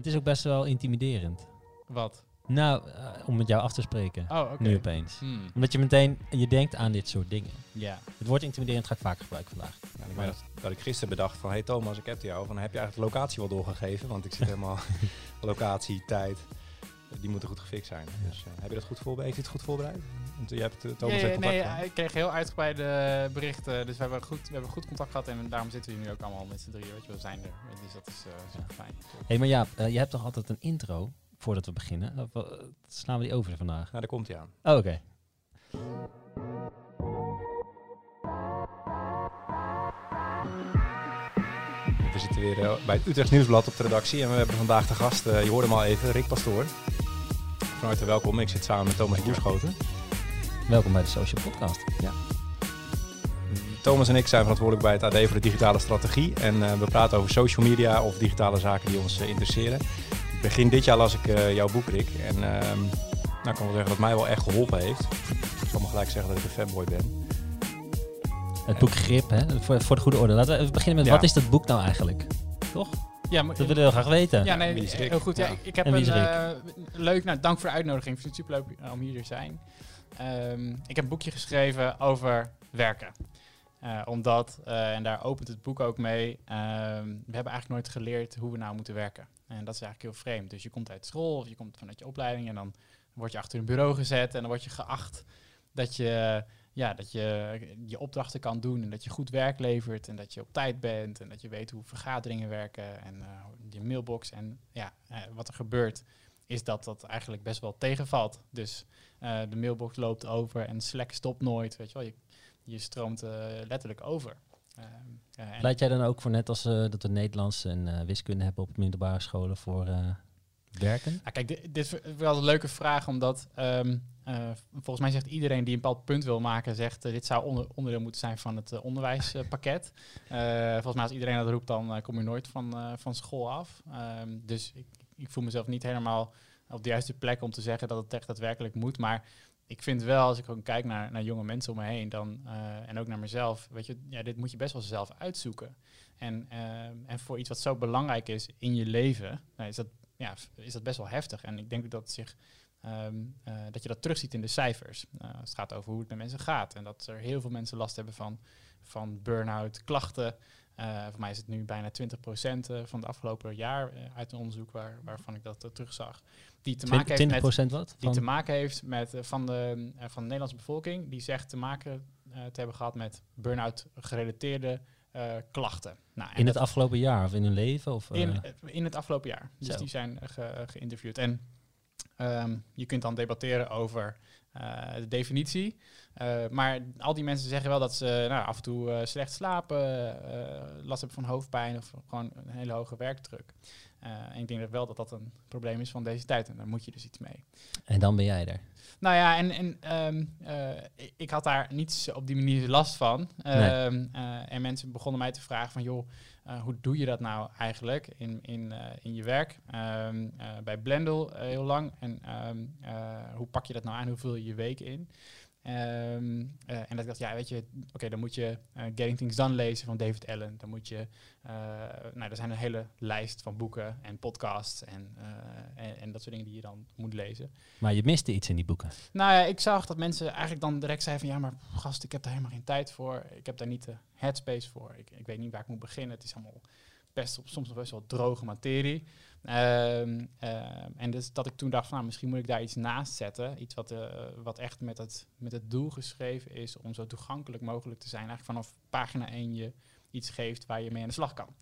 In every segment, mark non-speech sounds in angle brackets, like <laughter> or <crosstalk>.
Het is ook best wel intimiderend. Wat? Nou, eh, om met jou af te spreken. Oh, oké. Nu opeens. Hmm, Omdat je meteen, je denkt aan dit soort dingen. Ja. Het woord intimiderend ga ik vaak gebruiken vandaag. Ja, ik weet dat, dat ik gisteren bedacht van, hey Thomas, ik heb jou. Van, heb je eigenlijk de locatie wel doorgegeven? Want ik zit <laughs> helemaal, <laughs> locatie, tijd, die moeten goed gefixt zijn. Dus eh, heb je dat goed voorbereid? Heeft het goed voorbereid? Want je hebt eh, Thomas Ja, ja, contact nee, gehad. ik kreeg heel uitgebreide berichten. Dus we hebben, goed, we hebben goed contact gehad. En daarom zitten we hier nu ook allemaal met z'n drieën. Weet je, we zijn er. Dus dat is eh, super fijn. Hé, hey, maar ja, je hebt toch altijd een intro voordat we beginnen? Of, eh, slaan we die over vandaag? Nou, daar komt hij aan. Oh, oké. We zitten weer eh, bij het Utrechts Nieuwsblad op de redactie. En we hebben vandaag de gast, eh, je hoorde hem al even, Rick Pastoor. Van harte welkom. Ik zit samen met Thomas Boerschoten. Welkom bij de Social Podcast. Thomas en ik zijn verantwoordelijk bij het AD voor de digitale strategie. En eh, we praten over social media of digitale zaken die ons eh, interesseren. Begin dit jaar las ik eh, jouw boek, Rick. En ehm, nou, ik kan wel zeggen dat het mij wel echt geholpen heeft. Ik zal maar gelijk zeggen dat ik een fanboy ben. Het boek Grip, hè? Voor, voor de goede orde. Laten we even beginnen met Ja. wat is dat boek nou eigenlijk? Ja, maar, Dat willen we graag weten. ja, nee, heel goed. Ja, Ja. ik, ik heb een eh, leuk, nou, dank voor de uitnodiging. Ik vind het super leuk om hier te zijn. Ehm, ik heb een boekje geschreven over werken. Eh, omdat, eh, en daar opent het boek ook mee, ehm, we hebben eigenlijk nooit geleerd hoe we nou moeten werken. En dat is eigenlijk heel vreemd. Dus je komt uit school of je komt vanuit je opleiding en dan word je achter een bureau gezet en dan word je geacht dat je, ja, dat je je opdrachten kan doen en dat je goed werk levert en dat je op tijd bent en dat je weet hoe vergaderingen werken en eh, je mailbox. En ja, eh, wat er gebeurt is dat dat eigenlijk best wel tegenvalt. Dus eh, de mailbox loopt over en Slack stopt nooit, weet je wel. Je, je stroomt letterlijk over. Ehm, eh, Pleit jij dan ook voor net als dat we Nederlands en wiskunde hebben op middelbare scholen voor werken? Nou, kijk, dit, dit is wel een leuke vraag, omdat ehm, eh, volgens mij zegt iedereen die een bepaald punt wil maken, zegt eh, dit zou onder, onderdeel moeten zijn van het eh, onderwijspakket. Eh, volgens mij als iedereen dat roept, dan eh, kom je nooit van, eh, van school af. Ehm, dus ik, ik voel mezelf niet helemaal op de juiste plek om te zeggen dat het echt daadwerkelijk moet. Maar ik vind wel, als ik ook kijk naar, naar jonge mensen om me heen dan, eh, en ook naar mezelf, weet je, ja, dit moet je best wel zelf uitzoeken. En, ehm, en voor iets wat zo belangrijk is in je leven, nou, is, dat, ja, is dat best wel heftig. En ik denk dat, zich, ehm, eh, dat je dat terugziet in de cijfers. Als het gaat over hoe het met mensen gaat. En dat er heel veel mensen last hebben van, van burn-out, klachten. Eh, voor mij is het nu bijna 20% eh, van het afgelopen jaar uit een onderzoek waar, waarvan ik dat terugzag. Die te maken heeft 20 met wat? die te maken heeft met van, de, van de Nederlandse bevolking, die zegt te maken te hebben gehad met burn-out gerelateerde klachten. Nou, in het afgelopen jaar of in hun leven? Of, in, in het afgelopen jaar. Dus Zo. die zijn ge- geïnterviewd. En ehm, je kunt dan debatteren over eh, de definitie. Eh, maar al die mensen zeggen wel dat ze nou, af en toe eh, slecht slapen, last hebben van hoofdpijn of gewoon een hele hoge werkdruk. En ik denk dat wel dat dat een probleem is van deze tijd. En daar moet je dus iets mee. En dan ben jij er. Nou ja, en, en ehm, eh, ik- had daar niet op die manier last van. Ehm, eh, en mensen begonnen mij te vragen van, joh, eh, hoe doe je dat nou eigenlijk in, in, eh, in je werk? Ehm, eh, bij Blendel heel lang. En ehm, eh, hoe pak je dat nou aan? Hoe vul je je week in? Ehm, eh, en dat ik dacht, ja, weet je, oké, dan moet je eh, Getting Things Done lezen van David Allen. Dan moet je, eh, nou, er zijn een hele lijst van boeken en podcasts en, en, en dat soort dingen die je dan moet lezen. Maar je miste iets in die boeken. Nou ja, ik zag dat mensen eigenlijk dan direct zeiden van ja, maar gast, ik heb daar helemaal geen tijd voor. Ik heb daar niet de headspace voor. Ik, ik weet niet waar ik moet beginnen. Het is allemaal best, soms nog best wel droge materie. Ehm, ehm, en dus dat ik toen dacht van nou, misschien moet ik daar iets naast zetten. Iets wat, eh, wat echt met het, met het doel geschreven is om zo toegankelijk mogelijk te zijn. Eigenlijk vanaf pagina 1 je iets geeft waar je mee aan de slag kan.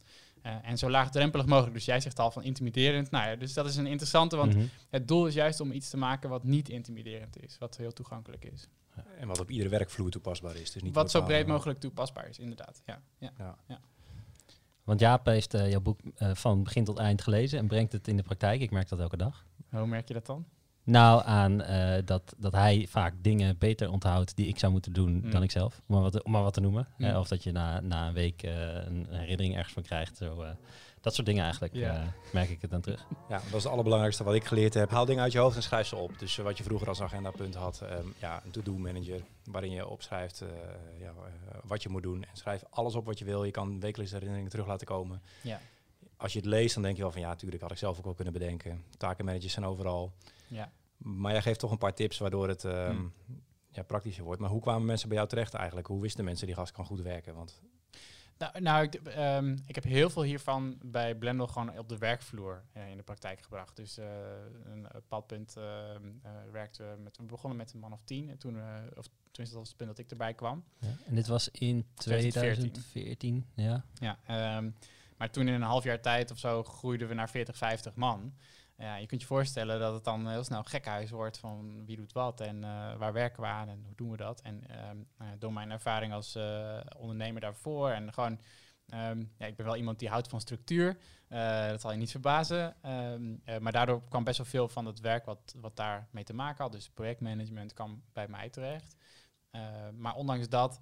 Eh, en zo laagdrempelig mogelijk. Dus jij zegt al van intimiderend. Nou ja, dus dat is een interessante, want Mhm. het doel is juist om iets te maken wat niet intimiderend is, wat heel toegankelijk is. En wat op iedere werkvloer toepasbaar is. Dus niet wat zo breed mogelijk toepasbaar is, inderdaad. Ja, ja. Ja. Want Jaap heeft eh, jouw boek eh, van begin tot eind gelezen en brengt het in de praktijk. Ik merk dat elke dag. Hoe merk je dat dan? Nou, aan eh, dat, dat hij vaak dingen beter onthoudt die ik zou moeten doen Mm. dan ik zelf. Om maar wat, te- om maar wat te noemen. Mm. Eh, of dat je na, na een week een herinnering ergens van krijgt. Zo, dat soort dingen eigenlijk Ja. eh, merk ik het dan terug. Ja, dat is het allerbelangrijkste wat ik geleerd heb. Haal dingen uit je hoofd en schrijf ze op. Dus eh, wat je vroeger als agendapunt had, ehm, ja, een to-do manager, waarin je opschrijft eh, ja, wat je moet doen. En schrijf alles op wat je wil. Je kan wekelijks herinneringen terug laten komen. Ja. als je het leest, dan denk je wel van ja, natuurlijk had ik zelf ook wel kunnen bedenken. Takenmanagers zijn overal. Ja. Maar jij geeft toch een paar tips waardoor het ehm, Hmm. ja, praktischer wordt. Maar hoe kwamen mensen bij jou terecht eigenlijk? Hoe wisten mensen die gast kan goed werken? Want Nou, nou ik, ehm, ik heb heel veel hiervan bij Blendel gewoon op de werkvloer eh, in de praktijk gebracht. Dus eh, een eh, werkten we met, we begonnen met een man of tien. En toen, of tenminste dat was het punt dat ik erbij kwam. Ja, en dit was in 2014. 2014, ja. Ja, ehm, maar toen in een half jaar tijd of zo groeiden we naar 40, 50 man. Ja, je kunt je voorstellen dat het dan heel snel gekhuis wordt van wie doet wat en eh, waar werken we aan en hoe doen we dat. En ehm, nou door mijn ervaring als eh, ondernemer daarvoor en gewoon, ehm, ja, ik ben wel iemand die houdt van structuur. Eh, dat zal je niet verbazen. Ehm, eh, maar daardoor kwam best wel veel van het werk wat, wat daarmee te maken had. Dus projectmanagement kwam bij mij terecht. Maar ondanks dat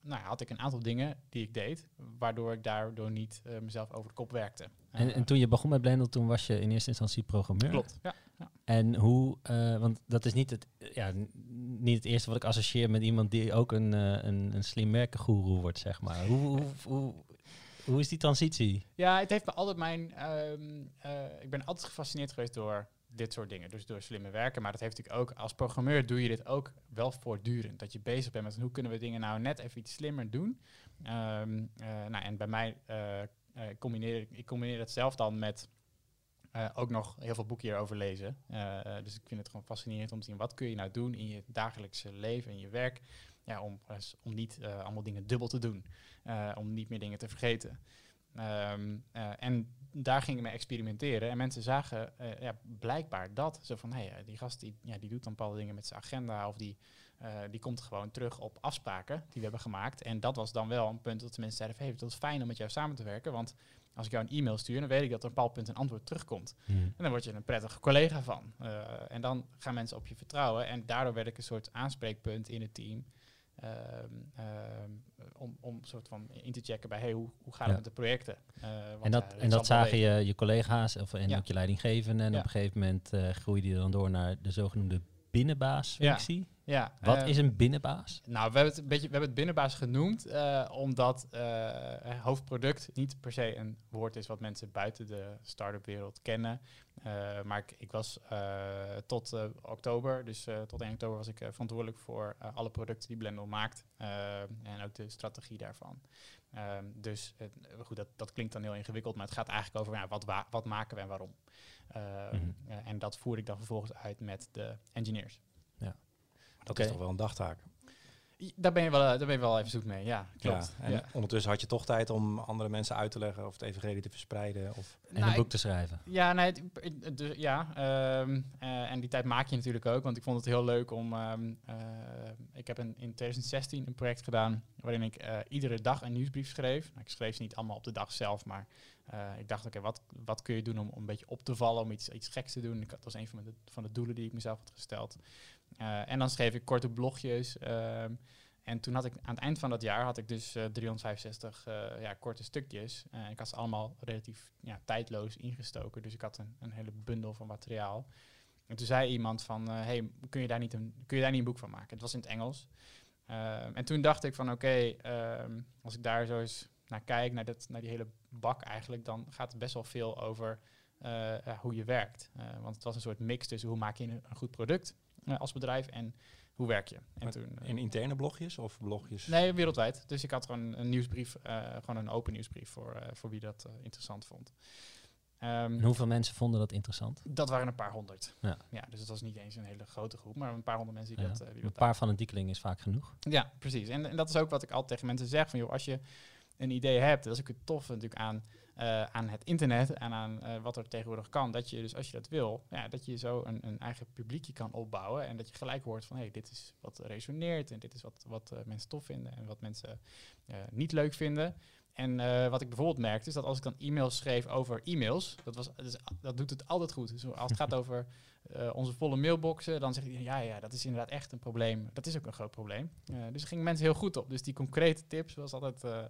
nou, had ik een aantal dingen die ik deed, waardoor ik daardoor niet mezelf over de kop werkte. En, en toen je begon met Blendel, toen was je in eerste instantie programmeur. Klopt, ja. En hoe, eh, want dat is niet het, ja, niet het eerste wat ik associeer met iemand die ook een, eh, een, een slim werkengoeroe wordt, zeg maar. Hoe, hoe, hoe, hoe is die transitie? Ja, het heeft me altijd mijn. ehm, eh, ik ben altijd gefascineerd geweest door dit soort dingen. Dus door slimme werken. Maar dat heeft natuurlijk ook als programmeur doe je dit ook wel voortdurend. Dat je bezig bent met hoe kunnen we dingen nou net even iets slimmer doen. Ehm, eh, nou, en bij mij eh, eh, combineer ik, combineer het zelf dan met eh, ook nog heel veel boeken hierover lezen. Eh, dus ik vind het gewoon fascinerend om te zien wat kun je nou doen in je dagelijkse leven, in je werk. Ja, om, eh, s- om niet allemaal dingen dubbel te doen. Om niet meer dingen te vergeten. Ehm, eh, en daar ging ik mee experimenteren. En mensen zagen ja, blijkbaar dat. Zo van, hé, hey, die gast die, ja, die doet dan bepaalde dingen met zijn agenda. Of die, eh, die komt gewoon terug op afspraken die we hebben gemaakt. En dat was dan wel een punt dat de mensen zeiden van... Hey, dat is fijn om met jou samen te werken. Want als ik jou een e-mail stuur, dan weet ik dat er een bepaald punt een antwoord terugkomt. En dan word je een prettige collega van. Eh, en dan gaan mensen op je vertrouwen. En daardoor werd ik een soort aanspreekpunt in het team. Ehm, ehm, om, om soort van in te checken bij hey, hoe, hoe gaat Ja. het met de projecten? Eh, En dat, en dat zagen je, je collega's of, en Ja. ook je leidinggevende. En Ja. op een gegeven moment eh, groeide je dan door naar de zogenoemde binnenbaasfunctie. Ja, Wat eh, is een binnenbaas? Nou, we hebben het, een beetje, we hebben het binnenbaas genoemd, eh, omdat eh, hoofdproduct niet per se een woord is wat mensen buiten de start-up wereld kennen. Maar ik, ik was tot oktober, dus tot 1 oktober was ik verantwoordelijk voor alle producten die Blendel maakt en ook de strategie daarvan. Ehm, dus goed, dat, dat klinkt dan heel ingewikkeld, maar het gaat eigenlijk over ja, wat, wa- wat maken we en waarom. Ehm, Mhm. eh, en dat voer ik dan vervolgens uit met de engineers. dat Oké. is toch wel een dagtaak. Daar ben je wel, daar ben je wel even zoet mee, ja, klopt. Ja, en ja. ondertussen had je toch tijd om andere mensen uit te leggen of het evangelie te verspreiden. Of, En Nou, een ik- boek te schrijven. Ja, nee, het- het- dus, ja ehm, eh, en die tijd maak je natuurlijk ook, want ik vond het heel leuk om. ehm, eh, ik heb een, in 2016 een project gedaan waarin ik eh, iedere dag een nieuwsbrief schreef. Nou, ik schreef ze niet allemaal op de dag zelf, maar eh, ik dacht, oké, wat, wat kun je doen om, om een beetje op te vallen, om iets, iets geks te doen? Dat was een van de, van de doelen die ik mezelf had gesteld. Eh, en dan schreef ik korte blogjes. ehm, en toen had ik aan het eind van dat jaar had ik dus eh, 365 eh, ja, korte stukjes. Eh, ik had ze allemaal relatief ja, tijdloos ingestoken. Dus ik had een, een hele bundel van materiaal. En toen zei iemand van, eh, hey, kun je, daar niet een, kun je daar niet een boek van maken? Het was in het Engels. Eh, en toen dacht ik van, oké, ehm, als ik daar zo eens naar kijk, naar, dat, naar die hele bak eigenlijk, dan gaat het best wel veel over eh, hoe je werkt. Eh, want het was een soort mix tussen hoe maak je een, een goed product eh, als bedrijf en hoe werk je. En toen, eh, in interne blogjes of blogjes? Nee, wereldwijd. Dus ik had gewoon een nieuwsbrief, eh, gewoon een open nieuwsbrief voor, eh, voor wie dat eh, interessant vond. Ehm, En hoeveel mensen vonden dat interessant? dat waren een paar honderd. Ja. dus het was niet eens een hele grote groep, maar een paar honderd mensen die Ja, dat, eh, die een dat paar van een diekeling is vaak genoeg. ja, precies. En, en dat is ook wat ik altijd tegen mensen zeg. Van, joh, als je een idee hebt, dat is ook het toffe natuurlijk aan, eh, aan het internet en aan eh, wat er tegenwoordig kan. Dat je dus als je dat wil, ja, dat je zo een, een eigen publiekje kan opbouwen. En dat je gelijk hoort van, hé, hey, dit is wat resoneert en dit is wat, wat eh, mensen tof vinden en wat mensen niet leuk vinden. En wat ik bijvoorbeeld merkte, is dat als ik dan e-mails schreef over e-mails, dat, was, dat, is- dat doet het altijd goed. Dus als het gaat <laughs> over eh, onze volle mailboxen, dan zeg ik, ja, ja, dat is inderdaad echt een probleem. Dat is ook een groot probleem. Eh, dus er gingen mensen heel goed op. Dus die concrete tips was altijd eh,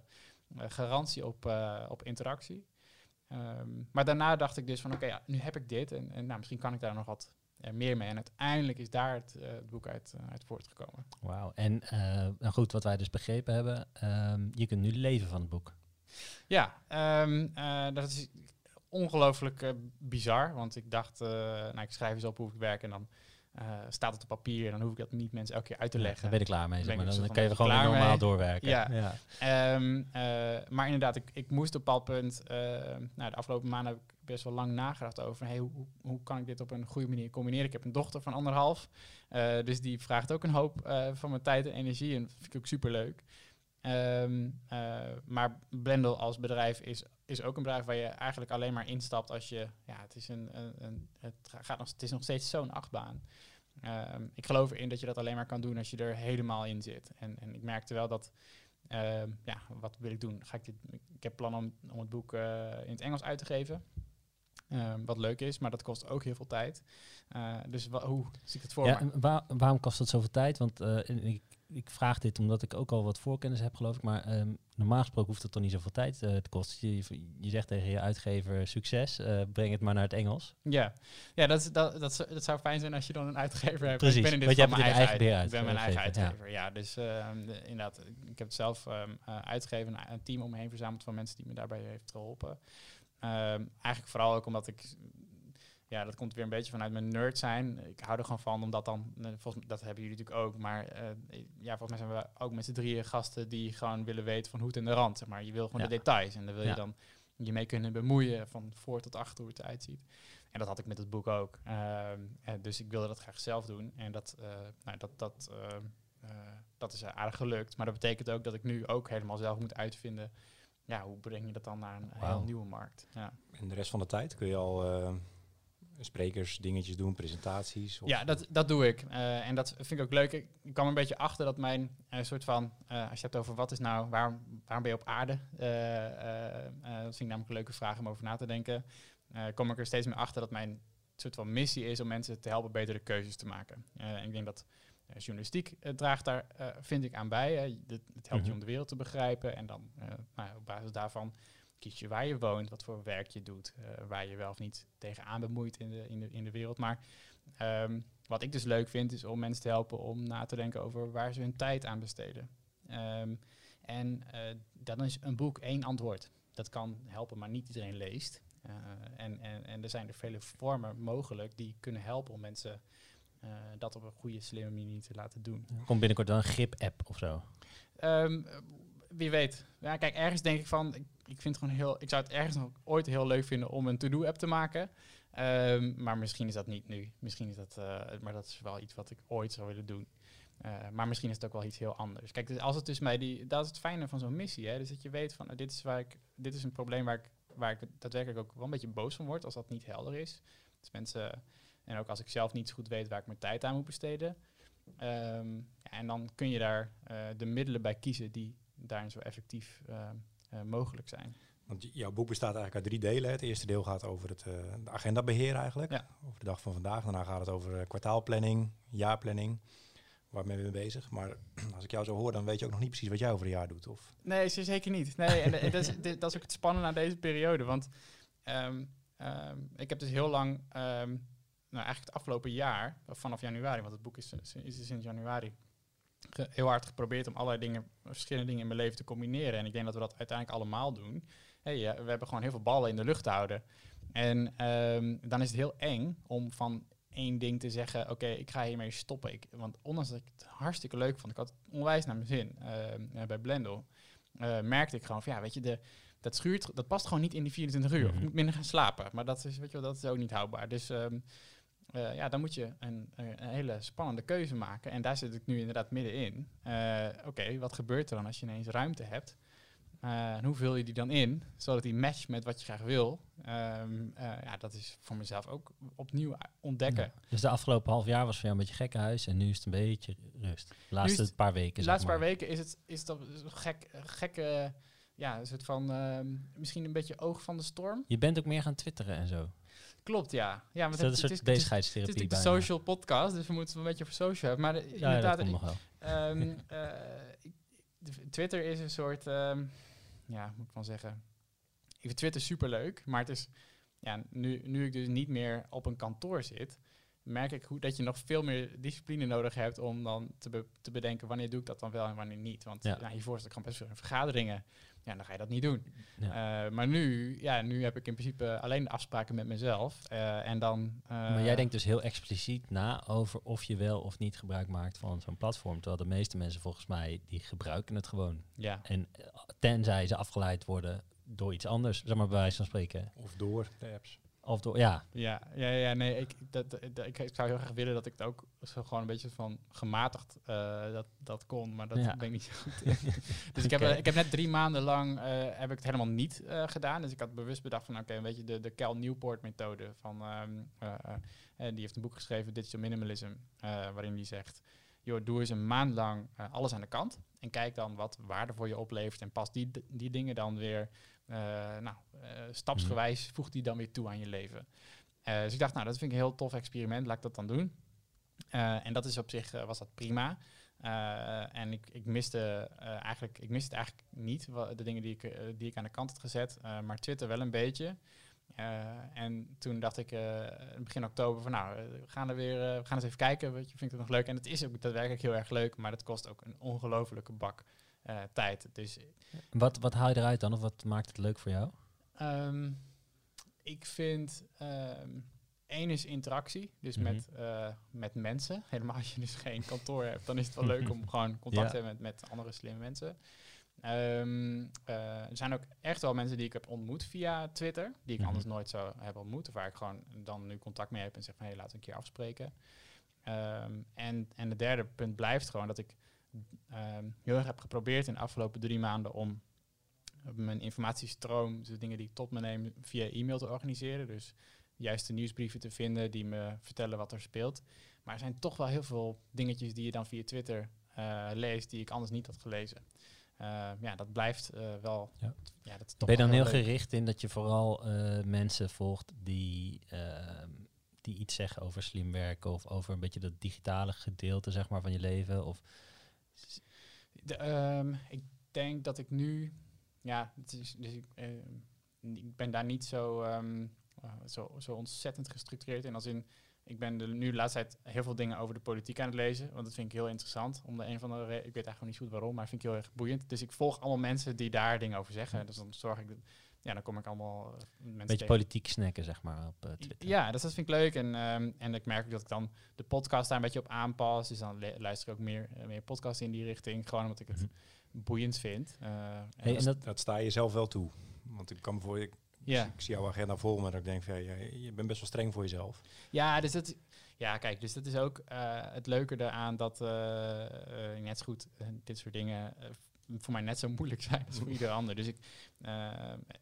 garantie op, op interactie. Ehm, maar daarna dacht ik dus van, oké, ja, nu heb ik dit en, en nou, misschien kan ik daar nog wat meer mee. En uiteindelijk is daar het, het boek uit, uit voortgekomen. Wauw. En nou goed, wat wij dus begrepen hebben, ehm, je kunt nu leven van het boek. Ja, ehm, eh, dat is ongelooflijk eh, bizar. Want ik dacht, eh, nou, ik schrijf eens op hoe ik werk en dan eh, staat het op papier. En dan hoef ik dat niet mensen elke keer uit te Ja, leggen. daar ben ik klaar mee. Zeg maar. Dan kan je gewoon normaal mee. doorwerken. Ja. ja. Ehm, eh, maar inderdaad, ik, ik moest op een bepaald punt... nou, de afgelopen maanden heb ik best wel lang nagedacht over... Hey, hoe, hoe, kan ik dit op een goede manier combineren? Ik heb een dochter van anderhalf. dus die vraagt ook een hoop van mijn tijd en energie. En dat vind ik ook superleuk. Ehm, eh, maar Blendel als bedrijf is, is ook een bedrijf waar je eigenlijk alleen maar instapt als je... Ja, het is, een, een, een- het gaat nog, het is nog steeds zo'n achtbaan. Ehm, ik geloof erin dat je dat alleen maar kan doen als je er helemaal in zit. En, en ik merkte wel dat... ehm, ja, wat wil ik doen? Ga ik, dit, ik heb plan om, om het boek eh, in het Engels uit te geven. Wat leuk is, maar dat kost ook heel veel tijd. Eh, dus hoe zie ik het voor Ja, me? en waar- waarom kost dat zoveel tijd? Want ik, ik vraag dit omdat ik ook al wat voorkennis heb, geloof ik. Maar ehm, normaal gesproken hoeft het toch niet zoveel tijd eh, te kosten. Je, je zegt tegen je uitgever, succes, eh, breng het maar naar het Engels. Ja, ja dat, is- dat, dat, zou- dat zou fijn zijn als je dan een uitgever hebt. Precies, Ik ben in dit want mijn eigen, eigen uit- Ik ben mijn eigen uitgever, ja. Dus ehm, de- inderdaad, ik heb het zelf eh, uitgegeven, een, een team om me heen verzameld van mensen die me daarbij heeft geholpen. Eigenlijk vooral ook omdat ik, ja, dat komt weer een beetje vanuit mijn nerd zijn. Ik hou er gewoon van, omdat dan, eh, volgens dat hebben jullie natuurlijk ook, maar eh, ja, volgens mij zijn we ook met z'n drieën gasten die gewoon willen weten van hoe het in de rand, maar. Je wil gewoon Ja. de details en daar wil je dan je mee kunnen bemoeien van voor tot achter hoe het eruit ziet. En dat had ik met het boek ook. Ehm, en dus ik wilde dat graag zelf doen. En dat, eh, nou, dat, dat, eh, dat is aardig gelukt. Maar dat betekent ook dat ik nu ook helemaal zelf moet uitvinden. Ja, hoe breng je dat dan naar een Wauw. heel nieuwe markt? Ja, En de rest van de tijd kun je al eh, sprekers, dingetjes doen, presentaties? Of ja dat, dat doe ik. Eh, en dat vind ik ook leuk. Ik, kwam een beetje achter dat mijn eh, soort van... eh, als je hebt over wat is nou... Waarom, waarom ben je op aarde? Dat vind ik namelijk een leuke vraag om over na te denken. Kom ik er steeds meer achter dat mijn soort van missie is om mensen te helpen betere keuzes te maken. En ik denk dat journalistiek draagt daar, vind ik, aan bij. Het, helpt je Mhm. om de wereld te begrijpen. En dan nou, op basis daarvan kies je waar je woont, wat voor werk je doet, eh, waar je wel of niet tegenaan bemoeit in de, in de, in de wereld. Maar ehm, wat ik dus leuk vind, is om mensen te helpen om na te denken over waar ze hun tijd aan besteden. Ehm, en eh, dan is een boek één antwoord. Dat kan helpen, maar niet iedereen leest. Eh, en, en, en er zijn er vele vormen mogelijk die kunnen helpen om mensen dat op een goede, slimme manier te laten doen. Komt binnenkort wel een grip-app of zo. Ehm, wie weet. Ja, kijk, ergens denk ik van, ik, ik vind gewoon heel, ik zou het ergens nog ooit heel leuk vinden om een to-do-app te maken. Ehm, maar misschien is dat niet nu. Misschien is dat, eh, maar dat is wel iets wat ik ooit zou willen doen. Eh, maar misschien is het ook wel iets heel anders. Kijk, dus als het dus mij die, dat is het fijne van zo'n missie, hè? Dus dat je weet van, nou, dit is waar ik, dit is een probleem waar ik, waar ik daadwerkelijk ook wel een beetje boos van word als dat niet helder is. Dus mensen, en ook als ik zelf niet zo goed weet waar ik mijn tijd aan moet besteden. Ehm, ja, en dan kun je daar eh, de middelen bij kiezen die daarin zo effectief eh, eh, mogelijk zijn. Want jouw boek bestaat eigenlijk uit drie delen. Het eerste deel gaat over het uh, de agendabeheer eigenlijk. Ja. Over de dag van vandaag. Daarna gaat het over kwartaalplanning, jaarplanning. Waar ben je mee bezig? Maar <clears throat> als ik jou zo hoor, dan weet je ook nog niet precies wat jij over een jaar doet. Of? Nee, zeker niet. Nee, en, <laughs> dat, is, dat is ook het spannende aan deze periode. Want ehm, ehm, ik heb dus heel lang, ehm, nou eigenlijk het afgelopen jaar, vanaf januari, want het boek is, is, sinds januari, heel hard geprobeerd om allerlei dingen, verschillende dingen in mijn leven te combineren. En ik denk dat we dat uiteindelijk allemaal doen. Hey, ja, we hebben gewoon heel veel ballen in de lucht te houden. En ehm, dan is het heel eng om van één ding te zeggen, oké, ik ga hiermee stoppen. Ik, want ondanks dat ik het hartstikke leuk vond, ik had het onwijs naar mijn zin ehm, eh, bij Blendel, eh, merkte ik gewoon van, ja, weet je, de, dat schuurt, dat past gewoon niet in die 24 uur. Mhm. ik moet minder gaan slapen. Maar dat is, weet je wel, dat is ook niet houdbaar. Dus ehm, eh, ja, dan moet je een, een hele spannende keuze maken. En daar zit ik nu inderdaad middenin. Eh Oké, wat gebeurt er dan als je ineens ruimte hebt? Eh, en hoe vul je die dan in, zodat die matcht met wat je graag wil? Ehm, eh, ja, dat is voor mezelf ook opnieuw ontdekken. Ja. Dus de afgelopen half jaar was voor jou een beetje gekkenhuis en nu is het een beetje rust. De laatste het- paar weken. De zeg laatste paar weken is het, is op- gek, gekke, ja, een soort van, ehm, misschien een beetje oog van de storm. Je bent ook meer gaan twitteren en zo. Klopt, ja. ja Is want dat een het, soort het, is, het, is, het is bezigheidstherapie de social podcast, dus we moeten het een beetje over social hebben. Maar de- Ja, dat nog wel. Ehm, <laughs> eh, Twitter is een soort, ehm, ja, moet ik wel zeggen. Ik vind Twitter superleuk, maar het is, ja, nu, nu ik dus niet meer op een kantoor zit, merk ik hoe, dat je nog veel meer discipline nodig hebt om dan te, be- te bedenken wanneer doe ik dat dan wel en wanneer niet. Want Ja. ja. hiervoor zit ik gewoon best veel in vergaderingen. Ja, dan ga je dat niet doen. Ja. Eh, maar nu, ja, nu heb ik in principe alleen afspraken met mezelf. Eh, en dan. eh, maar jij denkt dus heel expliciet na over of je wel of niet gebruik maakt van zo'n platform. Terwijl de meeste mensen volgens mij, die gebruiken het gewoon. Ja, En tenzij ze afgeleid worden door iets anders, zeg maar bij wijze van spreken. Of door de apps. Of door, ja, ja, ja, ja, nee, ik, dat, dat- ik, zou heel graag willen dat ik het ook zo gewoon een beetje van gematigd eh, dat, dat kon, maar dat Ja. ben ik niet zo goed in. <laughs> dus ik, heb, eh, ik heb net drie maanden lang eh, heb ik het helemaal niet gedaan. Dus ik had bewust bedacht van, oké, weet je, de, de Cal Newport methode van, ehm, eh, eh, eh, die heeft een boek geschreven, Digital Minimalism, waarin die zegt, joh, doe eens een maand lang alles aan de kant en kijk dan wat waarde voor je oplevert en pas die, die dingen dan weer, eh, nou, eh, stapsgewijs voeg die dan weer toe aan je leven. Eh, dus ik dacht, nou, dat vind ik een heel tof experiment, laat ik dat dan doen. En dat is op zich, was dat prima. En ik, ik miste eigenlijk, ik miste het eigenlijk niet, de dingen die ik, die ik aan de kant had gezet, maar Twitter wel een beetje. En toen dacht ik begin oktober van nou, we gaan er weer, we gaan eens even kijken, weet je, vind ik het nog leuk? En het is ook daadwerkelijk heel erg leuk, maar het kost ook een ongelofelijke bak eh, tijd. Dus wat, wat haal je eruit dan? Of wat maakt het leuk voor jou? Ehm, ik vind één is interactie, dus Mhm. met, eh, met mensen. <laughs> Helemaal als je dus geen kantoor hebt, dan is het wel leuk om <laughs> gewoon contact Ja. te hebben met, met andere slimme mensen. Ehm, eh, er zijn ook echt wel mensen die ik heb ontmoet via Twitter, die ik Mhm. anders nooit zou hebben ontmoet, of waar ik gewoon dan nu contact mee heb en zeg van hé, laten we een keer afspreken. En, en het derde punt blijft gewoon dat ik ehm, heel erg heb geprobeerd in de afgelopen drie maanden om mijn informatiestroom, dus de dingen die ik tot me neem, via e-mail te organiseren. Dus juist de nieuwsbrieven te vinden die me vertellen wat er speelt. Maar er zijn toch wel heel veel dingetjes die je dan via Twitter eh, leest, die ik anders niet had gelezen. Eh, ja, dat blijft eh, wel. Ja. Ja. dat is toch ben je dan heel leuk. gericht in dat je vooral eh, mensen volgt die, ehm, die iets zeggen over slim werken of over een beetje dat digitale gedeelte zeg maar, van je leven? Of, De, ehm, ik denk dat ik nu, ja, het is, dus ik, ik ben daar niet zo, ehm, eh, zo, zo ontzettend gestructureerd in. Als in, ik ben de, nu de laatste tijd heel veel dingen over de politiek aan het lezen, want dat vind ik heel interessant. Om de een andere reden, ik weet eigenlijk niet goed waarom, maar vind ik heel erg boeiend. Dus ik volg allemaal mensen die daar dingen over zeggen. Dus dan zorg ik, dat, ja, dan kom ik allemaal eh, mensen een beetje tegen. politiek snacken zeg maar op eh, Twitter. Ja, dus dat vind ik leuk. En, ehm, en ik merk ook dat ik dan de podcast daar een beetje op aanpas. Dus dan luister ik ook meer, eh, meer podcasts in die richting. Gewoon omdat ik het Mhm. boeiend vind. Eh, en Hey, dat en dat, Dat sta je zelf wel toe. Want ik kan voor ik, ja. ik zie jouw agenda vol, maar dat ik denk van ja, je, je bent best wel streng voor jezelf. ja, dus dat, ja, kijk, dus dat is ook eh, het leuke eraan dat eh, eh, net zo goed dit soort dingen voor mij net zo moeilijk zijn als voor ieder ander. Dus ik, eh,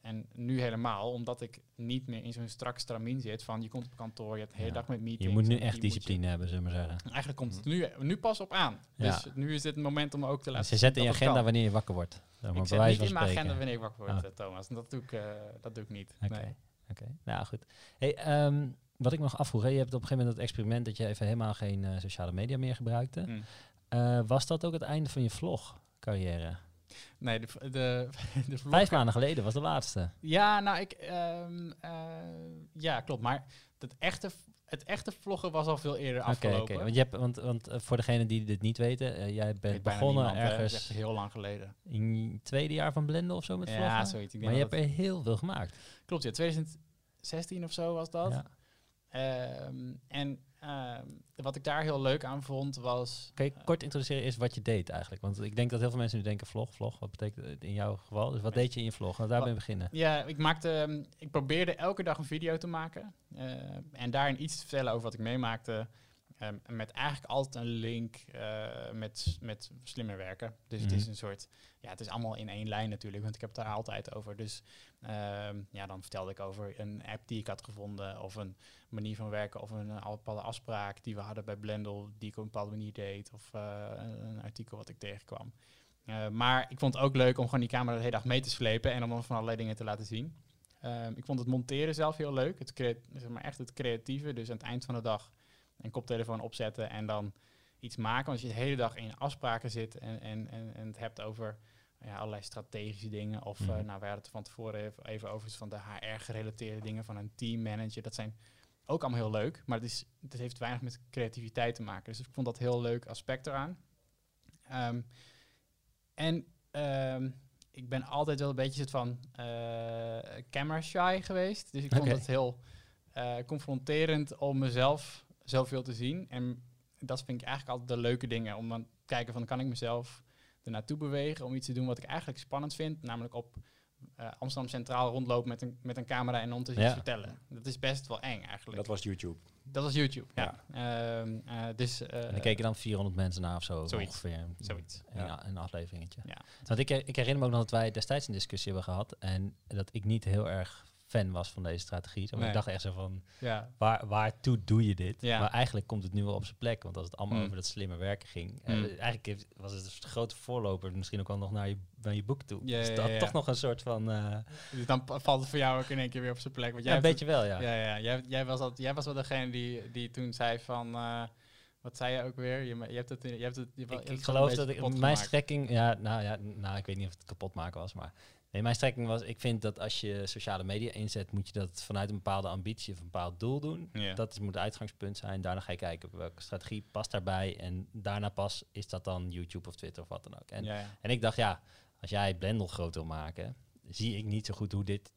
en nu helemaal, omdat ik niet meer in zo'n strak stramien zit van je komt op kantoor, je hebt de hele Ja. dag met meetings. je moet nu echt je- discipline hebben, zullen we zeggen. Eigenlijk komt het nu, nu pas op aan. Ja. Dus nu is dit het moment om ook te laten Dus je zien zet in je dat agenda kan. wanneer je wakker wordt. Ik zet niet in mijn agenda wanneer ik wakker word, Oh. Thomas. Dat doe ik, eh, dat doe ik niet. Oké, Nee. oké. Nou goed. Hey, ehm, wat ik nog afvroeg, hè, je hebt op een gegeven moment het experiment dat je even helemaal geen eh, sociale media meer gebruikte. Mm. Was dat ook het einde van je vlog-carrière? Nee, de, de, <laughs> de vlog- Vijf maanden geleden was de laatste. Ja, nou, ik... ehm, eh, ja, klopt. Maar het echte, het echte vloggen was al veel eerder Oké, afgelopen. oké. Want, je hebt, want, want eh, voor degenen die dit niet weten, eh, jij bent begonnen niemand, ergens echt heel lang geleden. in het tweede jaar van Blenden of zo met vloggen. Ja, zoiets. Ik maar je hebt er heel veel gemaakt. Klopt, ja. 2016 of zo was dat. Ja. Ehm, en wat ik daar heel leuk aan vond was... Kan je kort introduceren eerst wat je deed eigenlijk? Want ik denk dat heel veel mensen nu denken vlog, vlog. Wat betekent het in jouw geval? Dus wat deed je in je vlog? Laten we daarmee beginnen. Ja, ik maakte, ehm, ik probeerde elke dag een video te maken. eh, en daarin iets te vertellen over wat ik meemaakte. Ehm, met eigenlijk altijd een link eh, met, met slimmer werken. Dus het is Mhm. een soort, ja, het is allemaal in één lijn natuurlijk, want ik heb het daar altijd over. Dus ehm, ja, dan vertelde ik over een app die ik had gevonden, of een manier van werken, of een bepaalde afspraak die we hadden bij Blendel, die ik op een bepaalde manier deed, of eh, een, artikel wat ik tegenkwam. Eh, maar ik vond het ook leuk om gewoon die camera de hele dag mee te slepen en om dan van allerlei dingen te laten zien. Ehm, ik vond het monteren zelf heel leuk. Het zeg maar echt het creatieve. Dus aan het eind van de dag een koptelefoon opzetten en dan iets maken. Want als je de hele dag in afspraken zit en, en, en, en het hebt over ja, allerlei strategische dingen. Of Mhm. nou, we hadden het van tevoren even, even over van de HR-gerelateerde dingen van een teammanager. Dat zijn ook allemaal heel leuk, maar het, is, het heeft weinig met creativiteit te maken. Dus ik vond dat heel leuk aspect eraan. Ehm, en ehm, ik ben altijd wel een beetje soort van eh, camera shy geweest. Dus ik vond het heel eh, confronterend om mezelf zoveel te zien. En dat vind ik eigenlijk altijd de leuke dingen. Om dan te kijken van, kan ik mezelf er naartoe bewegen om iets te doen wat ik eigenlijk spannend vind. Namelijk op eh, Amsterdam Centraal rondlopen met een, met een camera en om te Ja. vertellen. Dat is best wel eng eigenlijk. Dat was YouTube. Dat was YouTube, ja. Ehm, eh, dus, eh, En dan keken dan 400 mensen naar of zo. Zoiets. Ongeveer. Zoiets. Een, Ja. een afleveringetje. Ja. Want ik, ik herinner me ook nog dat wij destijds een discussie hebben gehad. En dat ik niet heel erg fan was van deze strategie. Maar Nee. Ik dacht echt zo van, ja. waar, waartoe doe je dit? Ja. Maar eigenlijk komt het nu wel op zijn plek. Want als het allemaal Mm. over dat slimme werken ging. eh, Mm. eigenlijk heeft- was het de grote voorloper misschien ook wel nog naar je, naar je boek toe. Ja, dus dat toch nog een soort van... eh, Dus dan valt het voor jou ook in één keer weer op zijn plek. Want ja, jij een beetje wel, ja. ja, ja. Jij, jij, was dat, jij was wel degene die, die toen zei van... eh, wat zei je ook weer? Je, je hebt het, je hebt het, je Ik, ik geloof een dat ik, mijn strekking, ja, nou ja, nou, ik weet niet of het kapot maken was, maar nee, mijn strekking was, ik vind dat als je sociale media inzet, moet je dat vanuit een bepaalde ambitie of een bepaald doel doen. Ja. Dat is, moet het uitgangspunt zijn. Daarna ga je kijken welke strategie past daarbij en daarna pas is dat dan YouTube of Twitter of wat dan ook. En, ja, ja. en ik dacht, ja, als jij Blendel groot wil maken, zie ik niet zo goed hoe dit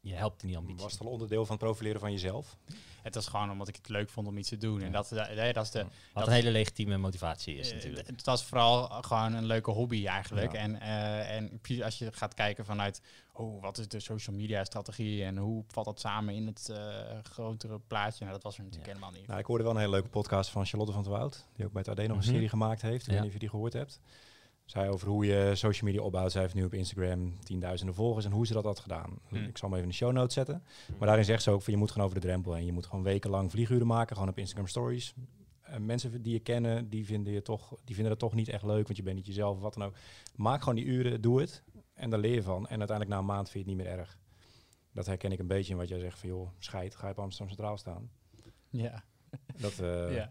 je helpt in die ambitie. Was het al onderdeel van het profileren van jezelf? Het was gewoon omdat ik het leuk vond om iets te doen. En dat, dat, dat is de, Wat dat- een hele legitieme motivatie is Eh, natuurlijk. Het was vooral gewoon een leuke hobby eigenlijk. Ja. En, eh, en als je gaat kijken vanuit oh, wat is de social media strategie en hoe valt dat samen in het eh, grotere plaatje. Nou, dat was er natuurlijk Ja. helemaal niet. Nou, ik hoorde wel een hele leuke podcast van Charlotte van het Woud. Die ook bij het AD nog een Mhm. serie gemaakt heeft. Ik weet Ja. niet of je die gehoord hebt. Zij over hoe je social media opbouwt. Zij heeft nu op Instagram tienduizenden volgers en hoe ze dat had gedaan. Hmm. Ik zal hem even in de show notes zetten. Maar daarin zegt ze ook van je moet gewoon over de drempel heen. Je moet gewoon wekenlang vlieguren maken, gewoon op Instagram stories. En mensen die je kennen, die vinden, je toch, die vinden dat toch niet echt leuk, want je bent niet jezelf of wat dan ook. Maak gewoon die uren, doe het. En daar leer je van. En uiteindelijk na een maand vind je het niet meer erg. Dat herken ik een beetje in wat jij zegt van joh, scheid, ga je op Amsterdam Centraal staan. Ja. Dat, eh, Ja.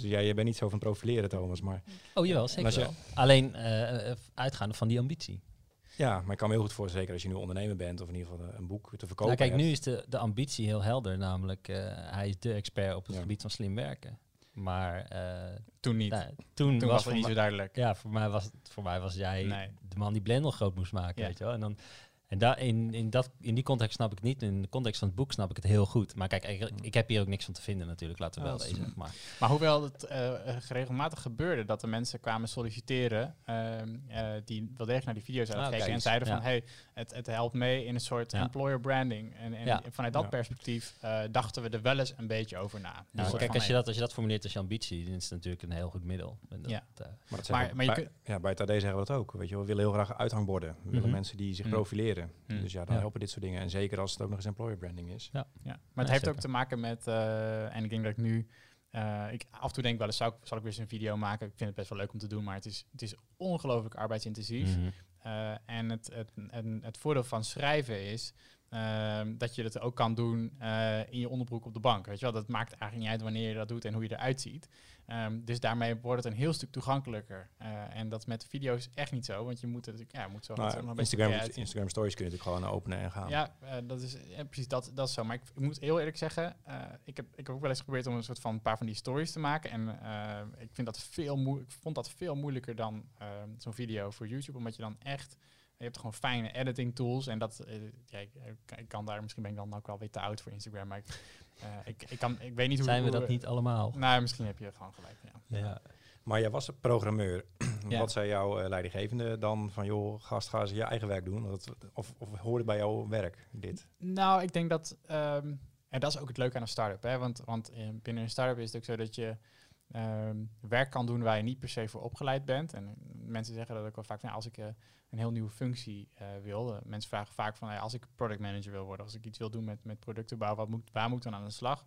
Dus jij je bent niet zo van profileren, Thomas. Maar Oh jawel, zeker als je- wel. Alleen eh, eh, uitgaande van die ambitie. ja, maar ik kan me heel goed voorstellen, zeker als je nu ondernemer bent of in ieder geval eh, een boek te verkopen Nou, kijk, hebt. nu is de, de ambitie heel helder, namelijk eh, hij is de expert op het Ja. gebied van slim werken. Maar eh, Toen niet. nou, toen, Toen was was voor het niet mij- zo duidelijk. ja, voor mij was het, voor mij was jij Nee. de man die Blendel groot moest maken, Ja. weet je wel. En dan en daar in, in, dat, in die context snap ik het niet. In de context van het boek snap ik het heel goed. Maar kijk, ik, ik heb hier ook niks van te vinden natuurlijk, laten we wel wezen. Maar Maar hoewel het eh, eh, regelmatig gebeurde dat de mensen kwamen solliciteren ehm, eh, die wel degelijk naar die video's hadden Ah, gekeken en zeiden Ja. van hey, het, het helpt mee in een soort Ja. employer branding. En, en Ja. vanuit dat Ja. perspectief eh, dachten we er wel eens een beetje over na. Dus nou, kijk, als je, dat, als je dat formuleert als je ambitie, dan is het natuurlijk een heel goed middel. Dat, Ja. Maar, dat Maar- zeggen we- maar je bij, kun- ja, bij het AD zeggen we dat ook. Weet je, wel. we willen heel graag uithangborden. We willen Mhm. mensen die zich Mm. profileren. Mm. Dus ja, dan Ja. helpen dit soort dingen. En zeker als het ook nog eens employer branding is. Ja, maar Ja, het heeft zeker. ook te maken met, eh, en ik denk dat ik nu, eh, ik af en toe denk wel eens, zou ik, zal ik weer eens een video maken? Ik vind het best wel leuk om te doen, maar het is, het is ongelooflijk arbeidsintensief. mhm. Eh, en het, het, en het voordeel van schrijven is dat je dat ook kan doen eh, in je onderbroek op de bank. Weet je wel, dat maakt eigenlijk niet uit wanneer je dat doet en hoe je eruit ziet. Ehm, dus daarmee wordt het een heel stuk toegankelijker. Eh, en dat met video's echt niet zo, want je moet het, ja, moet zo Nou, een Instagram. Instagram stories kun je natuurlijk gewoon openen en gaan. Ja, eh, dat is ja, precies dat, dat is zo. Maar ik, ik moet heel eerlijk zeggen, ik, heb, ik heb ook wel eens geprobeerd om een soort van een paar van die stories te maken. En ik, vind dat veel moe- ik vond dat veel moeilijker dan zo'n video voor YouTube, omdat je dan echt hebt gewoon fijne editing tools en dat eh, ja, ik, ik- kan daar misschien ben ik dan ook wel weer te oud voor Instagram, maar ik, eh, ik, ik kan ik weet niet hoe Zijn we hoe- dat niet allemaal? Nou, misschien heb je gewoon gelijk. Ja. Ja. Maar jij was programmeur. <clears throat> Ja. Wat zei jouw eh, leidinggevende dan van, joh, gast, ga eens je eigen werk doen? Dat, of, of hoorde bij jouw werk dit? Nou, ik denk dat, ehm, en dat is ook het leuke aan een start-up, hè? want, want eh, binnen een start-up is het ook zo dat je ehm, werk kan doen waar je niet per se voor opgeleid bent. En eh, mensen zeggen dat ook wel vaak, nou, als ik eh, een heel nieuwe functie eh, wil, eh, mensen vragen vaak van, hey, als ik product manager wil worden, als ik iets wil doen met, met producten bouwen, wat moet, waar moet ik dan aan de slag?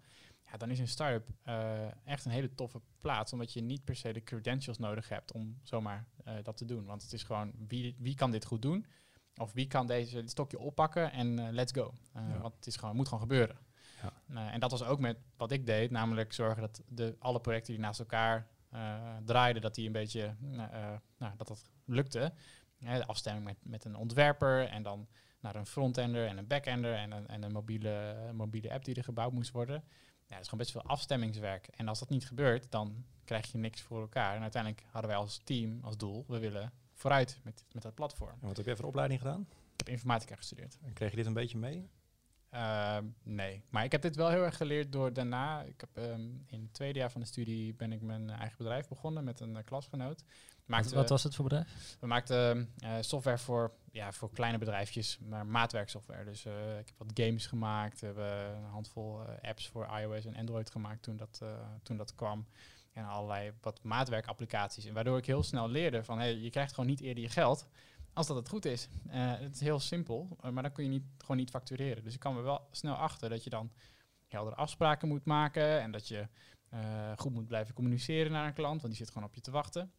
Ja, dan is een start-up eh, echt een hele toffe plaats, omdat je niet per se de credentials nodig hebt om zomaar dat te doen. Want het is gewoon, wie, wie kan dit goed doen? Of wie kan deze stokje oppakken en let's go. Ja. Want het is gewoon, moet gewoon gebeuren. Ja. En dat was ook met wat ik deed, namelijk zorgen dat de, alle projecten die naast elkaar draaiden, dat die een beetje, nou, dat dat lukte. De afstemming met, met een ontwerper en dan naar een frontender en een backender en een, en een mobiele, mobiele app die er gebouwd moest worden. ja, dat is gewoon best veel afstemmingswerk. En als dat niet gebeurt, dan krijg je niks voor elkaar. En uiteindelijk hadden wij als team als doel, we willen vooruit met, met dat platform. En wat heb jij voor opleiding gedaan? Ik heb informatica gestudeerd. En kreeg je dit een beetje mee? Uh, nee, maar ik heb dit wel heel erg geleerd door daarna. Ik heb um, in het tweede jaar van de studie ben ik mijn eigen bedrijf begonnen met een uh, klasgenoot. Wat, wat, was het voor bedrijf? We maakten uh, software voor, ja, voor kleine bedrijfjes, maar maatwerksoftware. Dus ik heb wat games gemaakt, we hebben een handvol apps voor iOS en Android gemaakt toen dat, toen dat kwam. En allerlei wat maatwerkapplicaties. En waardoor ik heel snel leerde van hey, je krijgt gewoon niet eerder je geld als dat het goed is. Uh, het is heel simpel, uh, maar dan kun je niet, gewoon niet factureren. Dus ik kwam er wel snel achter dat je dan heldere afspraken moet maken en dat je uh, goed moet blijven communiceren naar een klant, want die zit gewoon op je te wachten.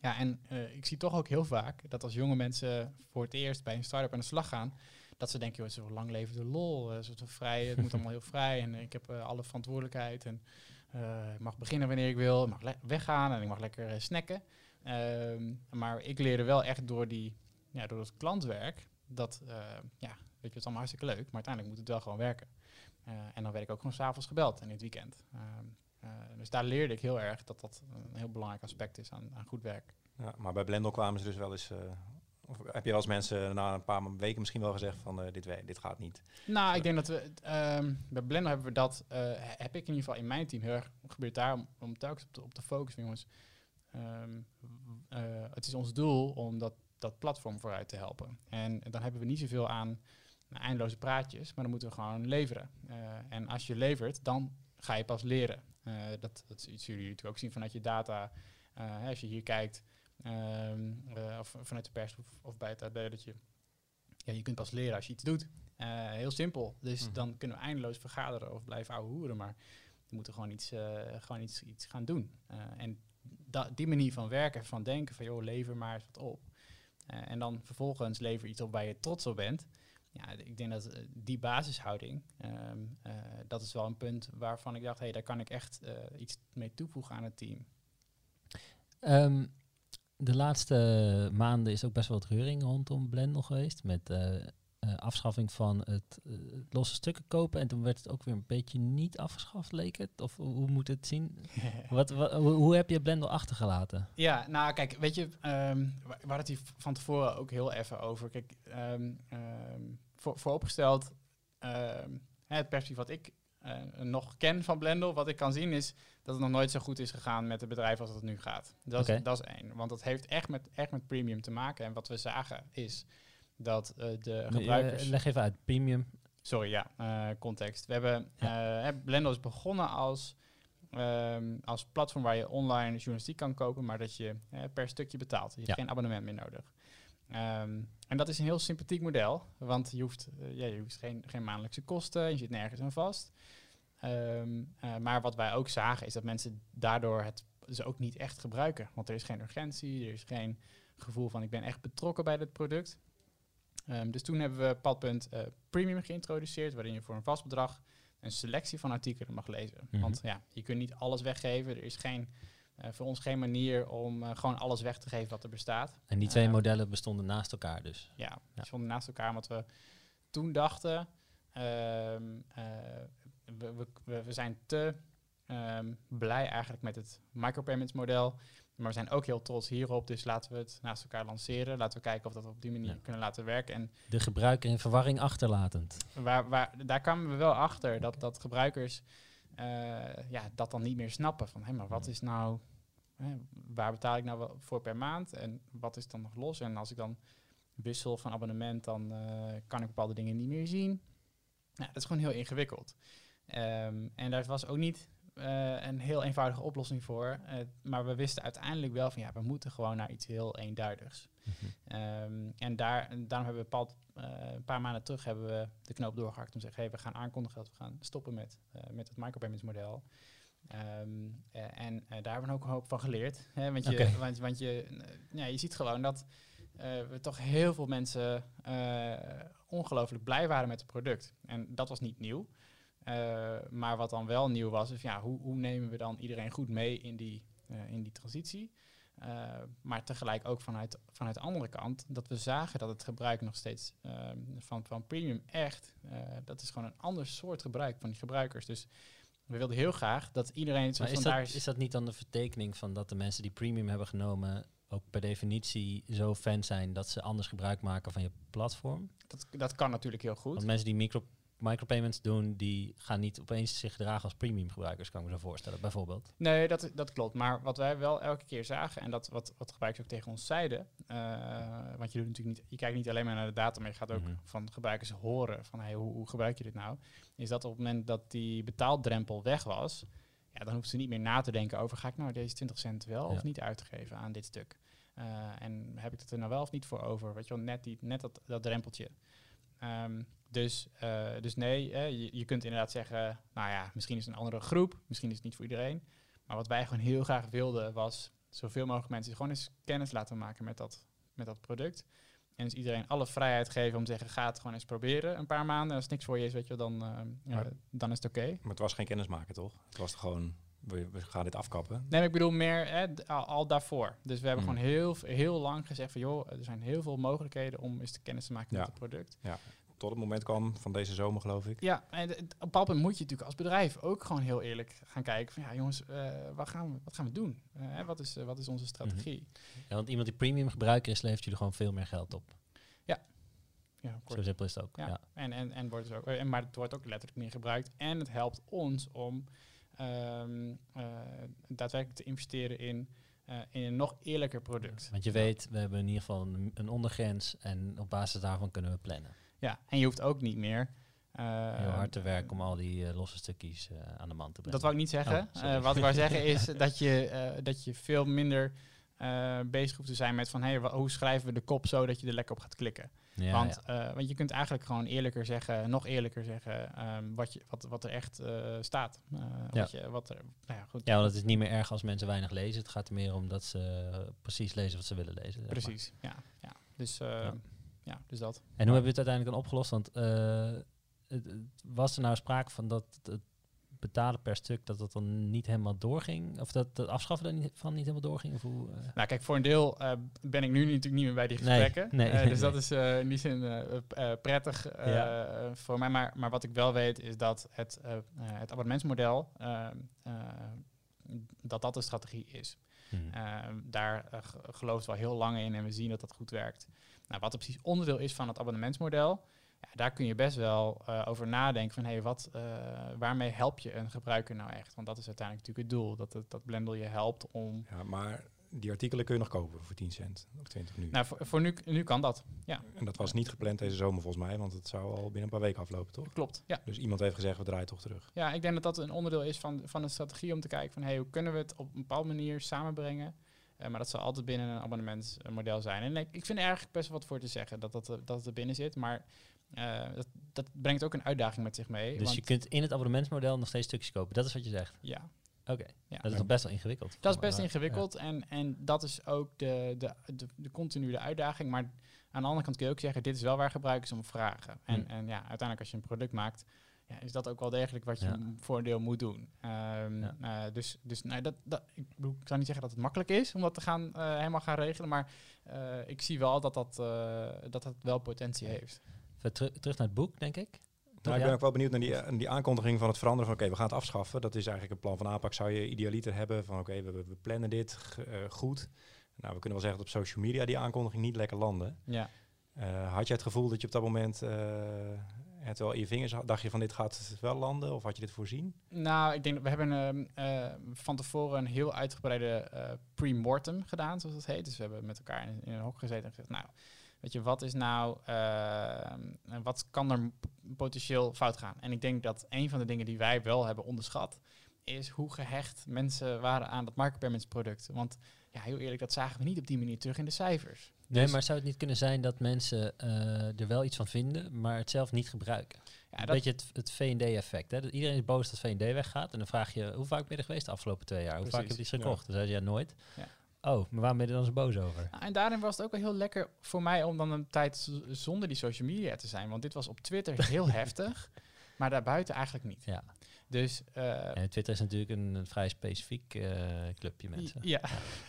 Ja, en ik zie toch ook heel vaak dat als jonge mensen voor het eerst bij een start-up aan de slag gaan, dat ze denken, joh, het is een lang levende lol, het, is vrij, het moet allemaal heel vrij en ik heb alle verantwoordelijkheid en ik mag beginnen wanneer ik wil, ik mag weggaan en ik mag lekker snacken. Um, maar ik leerde wel echt door, die, ja, door het klantwerk dat, uh, ja, weet je, het is allemaal hartstikke leuk, maar uiteindelijk moet het wel gewoon werken. Uh, en dan werd ik ook gewoon s'avonds gebeld en in het weekend. Um, uh, dus daar leerde ik heel erg dat dat een heel belangrijk aspect is aan, aan goed werk. Ja, maar bij Blendel kwamen ze dus wel eens... Of heb je wel eens mensen na een paar weken misschien wel gezegd van dit, dit gaat niet? Nou, ik denk dat we um, bij Blender hebben we dat, heb ik in ieder geval in mijn team heel erg gebeurd daar om, om telkens op te, op te focussen, jongens. Um, uh, het is ons doel om dat, dat platform vooruit te helpen. En dan hebben we niet zoveel aan nou, eindeloze praatjes, maar dan moeten we gewoon leveren. Uh, en als je levert, dan ga je pas leren. Uh, dat, dat zullen jullie natuurlijk ook zien vanuit je data. als je hier kijkt, um, of vanuit de pers of, of, bij het AD, dat je, ja, je kunt pas leren als je iets doet. heel simpel. Dus mm -hmm. dan kunnen we eindeloos vergaderen of blijven ouwe hoeren, maar we moeten gewoon iets, gewoon iets, iets gaan doen. en die manier van werken, van denken, van joh, lever maar eens wat op. Uh, en dan vervolgens lever iets op waar je trots op bent. Ja, ik denk dat uh, die basishouding, um, uh, dat is wel een punt waarvan ik dacht, hé, hey, daar kan ik echt iets mee toevoegen aan het team. Um, de laatste maanden is ook best wel wat reuring rondom Blendel geweest. Met afschaffing van het uh, losse stukken kopen. En toen werd het ook weer een beetje niet afgeschaft, leek het? Of hoe moet het zien? <laughs> wat, wat, hoe, hoe, heb je Blendel achtergelaten? Ja, nou kijk, weet je, um, we hadden het hier van tevoren ook heel even over. Kijk, um, um, voor, vooropgesteld, het perspectief wat ik uh, nog ken van Blendel, wat ik kan zien is dat het nog nooit zo goed is gegaan met het bedrijf als het nu gaat. Dat, okay. is, dat is één. Want dat heeft echt met, echt met premium te maken. En wat we zagen is dat uh, de gebruikers... Uh, leg even uit, premium. Sorry, ja, uh, context. We hebben, ja. Blender is begonnen als, um, als platform waar je online journalistiek kan kopen, maar dat je per stukje betaalt. Je hebt ja. geen abonnement meer nodig. Um, en dat is een heel sympathiek model, want je hoeft, ja, je hoeft geen, geen maandelijkse kosten, je zit nergens aan vast. Um, maar wat wij ook zagen is dat mensen daardoor het ze ook niet echt gebruiken. Want er is geen urgentie, er is geen gevoel van ik ben echt betrokken bij dit product. Um, dus toen hebben we Padpunt uh, Premium geïntroduceerd, waarin je voor een vast bedrag een selectie van artikelen mag lezen. Mm -hmm. Want ja, je kunt niet alles weggeven. Er is geen, uh, voor ons geen manier om uh, gewoon alles weg te geven wat er bestaat. En die twee modellen bestonden naast elkaar dus? Ja, die ja. stonden naast elkaar, omdat we toen dachten, um, we, we, we, zijn te um, blij eigenlijk met het micropayments model. Maar we zijn ook heel trots hierop, dus laten we het naast elkaar lanceren. Laten we kijken of dat we op die manier ja. kunnen laten werken. En de gebruiker in verwarring achterlatend. Waar, waar, daar kwamen we wel achter dat, dat gebruikers uh, ja, dat dan niet meer snappen. Van hé, maar wat is nou, hè, waar betaal ik nou voor per maand en wat is dan nog los? En als ik dan wissel van abonnement, dan uh, kan ik bepaalde dingen niet meer zien. Nou, dat is gewoon heel ingewikkeld. Um, en daar was ook niet uh, een heel eenvoudige oplossing voor. Uh, maar we wisten uiteindelijk wel van ja, we moeten gewoon naar iets heel eenduidigs. Mm -hmm. um, en, daar, en daarom hebben we bepaald, uh, een paar maanden terug hebben we de knoop doorgehakt om te zeggen, hey, we gaan aankondigen dat we gaan stoppen met, met het micropayments model. Um, en daar hebben we ook een hoop van geleerd. Hè, want, je, okay. want, want je, ja, je ziet gewoon dat we toch heel veel mensen ongelooflijk blij waren met het product. En dat was niet nieuw. Uh, maar wat dan wel nieuw was, is ja, hoe, hoe nemen we dan iedereen goed mee in die, uh, in die transitie? Uh, maar tegelijk ook vanuit, vanuit de andere kant, dat we zagen dat het gebruik nog steeds van, van premium echt, dat is gewoon een ander soort gebruik van die gebruikers. Dus we wilden heel graag dat iedereen... Maar is dat, is dat niet dan de vertekening van dat de mensen die premium hebben genomen ook per definitie zo fan zijn dat ze anders gebruik maken van je platform? dat, dat kan natuurlijk heel goed. Want mensen die micro, micropayments doen, die gaan niet opeens zich gedragen als premium gebruikers, kan ik me zo voorstellen, bijvoorbeeld. Nee, dat, dat klopt. Maar wat wij wel elke keer zagen, en dat wat, wat gebruikers ook tegen ons zeiden, eh, want je doet natuurlijk niet, je kijkt niet alleen maar naar de data, maar je gaat ook Mhm. van gebruikers horen van hey, hoe, hoe gebruik je dit nou? Is dat op het moment dat die betaaldrempel weg was, ja, dan hoeft ze niet meer na te denken over ga ik nou deze 20 cent wel Ja. of niet uitgeven aan dit stuk? Eh, en heb ik het er nou wel of niet voor over? Weet je wel, net, die, net dat, dat drempeltje. Ehm, dus, eh, dus nee, eh, je, je kunt inderdaad zeggen, nou ja, misschien is het een andere groep, misschien is het niet voor iedereen. Maar wat wij gewoon heel graag wilden was zoveel mogelijk mensen gewoon eens kennis laten maken met dat, met dat product. En dus iedereen alle vrijheid geven om te zeggen, ga het gewoon eens proberen een paar maanden. Als het niks voor je is, weet je wel, dan, eh, ja, Maar- dan is het oké. Maar het was geen kennismaken, toch? Het was gewoon, we, we gaan dit afkappen. Nee, maar ik bedoel meer al, al daarvoor. Dus we hebben Hmm. gewoon heel, heel lang gezegd van, joh, er zijn heel veel mogelijkheden om eens te kennis te maken Ja. met het product. Tot het moment kwam van deze zomer, geloof ik. Ja, en op een bepaald moment moet je natuurlijk als bedrijf ook gewoon heel eerlijk gaan kijken van, ja jongens, eh, wat, gaan we, wat gaan we doen? Eh, hè, wat, is, eh, wat is onze strategie? Ja, want iemand die premium gebruiker is, levert jullie gewoon veel meer geld op. Ja, kort Zo simpel is het ook. Ja. Ja. En, en, en wordt dus ook, en, maar het wordt ook letterlijk meer gebruikt. En het helpt ons om ehm, eh, daadwerkelijk te investeren in, eh, in een nog eerlijker product. Want je weet, we hebben in ieder geval een, een ondergrens en op basis daarvan kunnen we plannen. Ja, en je hoeft ook niet meer. eh, Heel hard te werken om al die eh, losse stukjes eh, aan de man te brengen. Dat wou ik niet zeggen. Oh, wat ik wou zeggen is <laughs> dat je, dat je veel minder bezig hoeft te zijn met van hey, hoe schrijven we de kop zo dat je er lekker op gaat klikken. ja, want, ja. want je kunt eigenlijk gewoon eerlijker zeggen, nog eerlijker zeggen, ehm, wat, je, wat, wat er echt staat. Eh, wat, je, wat er, nou ja, goed. ja, want het is niet meer erg als mensen weinig lezen. Het gaat er meer om dat ze precies lezen wat ze willen lezen. maar. Precies, ja. ja. Dus, eh, Ja. dus dat. En hoe hebben we het uiteindelijk dan opgelost? Want eh, het, het- was er nou sprake van dat het betalen per stuk, dat dat dan niet helemaal doorging? Of dat het afschaffen dan niet, van niet helemaal doorging? Of hoe, eh? Nou kijk, voor een deel eh, ben ik nu natuurlijk niet meer bij die gesprekken. nee, Eh, dus dat is eh, in die zin eh, eh, prettig eh, Ja. voor mij. Maar, maar wat ik wel weet is dat het, het abonnementsmodel, dat dat de strategie is. Hmm. Eh, daar g- gelooft wel heel lang in en we zien dat dat goed werkt. Nou, wat er precies onderdeel is van het abonnementsmodel, ja, daar kun je best wel eh, over nadenken van hey, wat, eh, waarmee help je een gebruiker nou echt? Want dat is uiteindelijk natuurlijk het doel, dat, het, dat Blendel je helpt om... Ja, maar die artikelen kun je nog kopen voor 10 cent of 20 nu. Nou, voor, voor nu, nu kan dat. Ja, En dat was niet gepland deze zomer volgens mij, want het zou al binnen een paar weken aflopen, toch? klopt. Ja. Dus iemand heeft gezegd, we draaien toch terug. ja, ik denk dat dat een onderdeel is van, van een strategie om te kijken van hey, hoe kunnen we het op een bepaalde manier samenbrengen. Eh, maar dat zal altijd binnen een abonnementsmodel zijn. En ik, ik vind er eigenlijk best wel wat voor te zeggen dat, dat, er- dat het er binnen zit. Maar eh, dat, dat brengt ook een uitdaging met zich mee. Dus want, je kunt in het abonnementsmodel nog steeds stukjes kopen. Dat is wat je zegt. ja, Oké, ja. dat is nog best wel ingewikkeld. Dat is best ingewikkeld en, en dat is ook de, de, de, de continue uitdaging. Maar aan de andere kant kun je ook zeggen, dit is wel waar gebruikers om vragen. En, Hmm. en ja, uiteindelijk als je een product maakt, ja, is dat ook wel degelijk wat je Ja. voor een deel moet doen. Ehm, Ja. eh, dus dus nou, dat, dat, ik, bedoel, ik zou niet zeggen dat het makkelijk is om dat te gaan, eh, helemaal gaan regelen. Maar eh, ik zie wel dat dat, eh, dat dat wel potentie heeft. Even terug naar het boek, denk ik. Nou, ik ben ook wel benieuwd naar die, die aankondiging van het veranderen van oké, we gaan het afschaffen. Dat is eigenlijk een plan van aanpak. Zou je idealiter hebben van oké, we, we plannen dit eh, goed. Nou, we kunnen wel zeggen dat op social media die aankondiging niet lekker landde. Ja. Eh, had je het gevoel dat je op dat moment eh, het wel in je vingers? Dacht je van dit gaat wel landen of had je dit voorzien? Nou, ik denk dat we hebben ehm, eh, van tevoren een heel uitgebreide eh pre-mortem gedaan, zoals dat heet. Dus we hebben met elkaar in, een hok gezeten en gezegd, nou, weet je, wat is nou, ehm, wat kan er potentieel fout gaan? En ik denk dat een van de dingen die wij wel hebben onderschat, is hoe gehecht mensen waren aan dat market product. Want ja, heel eerlijk, dat zagen we niet op die manier terug in de cijfers. Nee, Dus- maar zou het niet kunnen zijn dat mensen eh, er wel iets van vinden, maar het zelf niet gebruiken? Ja, Een dat, beetje het, het V&D-effect. Dat iedereen is boos dat V&D weggaat. En dan vraag je, hoe vaak ben je er geweest de afgelopen twee jaar? Hoe vaak heb je iets gekocht? Dan zei ze, ja, nooit. Ja. Oh, maar waarom ben je er dan zo boos over? Nou, en daarin was het ook wel heel lekker voor mij om dan een tijd zonder die social media te zijn. Want dit was op Twitter heel <laughs> heftig, maar daarbuiten eigenlijk niet. Ja. Dus eh, En Twitter is natuurlijk een, een vrij specifiek eh, clubje mensen. ja,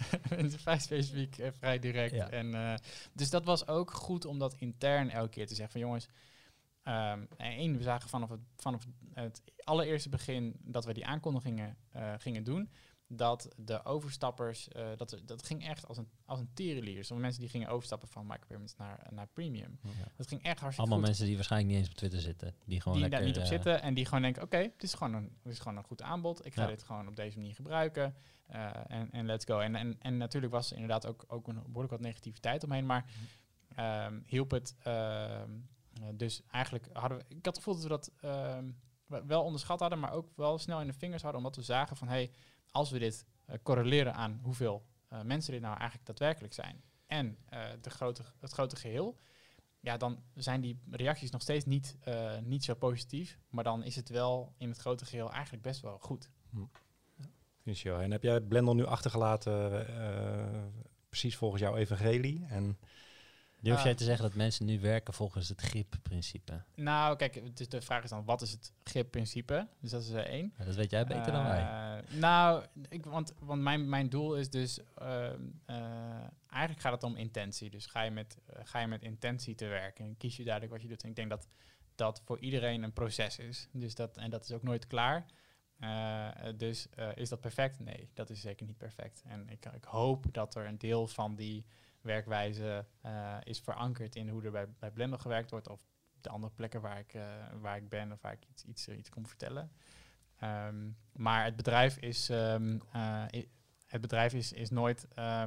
<laughs> vrij specifiek, eh, vrij direct. Ja. En, dus dat was ook goed om dat intern elke keer te zeggen van jongens, ehm één, we zagen vanaf het, vanaf het allereerste begin dat we die aankondigingen gingen doen, dat de overstappers, eh, dat, dat ging echt als een, als een tierenlier. Sommige mensen die gingen overstappen van micropayments naar, naar premium. Ja. Dat ging echt hartstikke Allemaal goed. mensen die waarschijnlijk niet eens op Twitter zitten. Die gewoon die daar lekker, niet op eh, zitten en die gewoon denken, oké, dit is gewoon een, dit is gewoon een goed aanbod. Ik ga Ja. dit gewoon op deze manier gebruiken eh, en, en let's go. En, en, en natuurlijk was er inderdaad ook, ook een behoorlijk wat negativiteit omheen, maar ehm, hielp het. ehm, eh, dus eigenlijk hadden we, ik had het gevoel dat we dat ehm, we- wel onderschat hadden, maar ook wel snel in de vingers hadden, omdat we zagen van, hey, als we dit eh, correleren aan hoeveel eh, mensen dit nou eigenlijk daadwerkelijk zijn en eh, de grote, het grote geheel, ja, dan zijn die reacties nog steeds niet, niet zo positief. Maar dan is het wel in het grote geheel eigenlijk best wel goed. Je wel. En heb jij Blendel nu achtergelaten precies volgens jouw evangelie? En Durf Ah. jij te zeggen dat mensen nu werken volgens het GIP-principe? Nou, kijk, de vraag is dan, wat is het GIP-principe? Dus dat is er één. Ja, dat weet jij beter dan wij. Eh, nou, ik, want, want mijn, mijn doel is dus... ehm, eh, eigenlijk gaat het om intentie. Dus ga je, met, eh, ga je met intentie te werken en kies je duidelijk wat je doet. En ik denk dat dat voor iedereen een proces is. Dus dat, en dat is ook nooit klaar. Eh, dus eh, is dat perfect? Nee, dat is zeker niet perfect. En ik, ik hoop dat er een deel van die werkwijze eh, is verankerd in hoe er bij, bij Blender gewerkt wordt. Of de andere plekken waar ik, eh, waar ik ben of waar ik iets, iets, iets kom vertellen. Ehm, maar het bedrijf is, ehm, eh, het bedrijf is, is nooit, eh,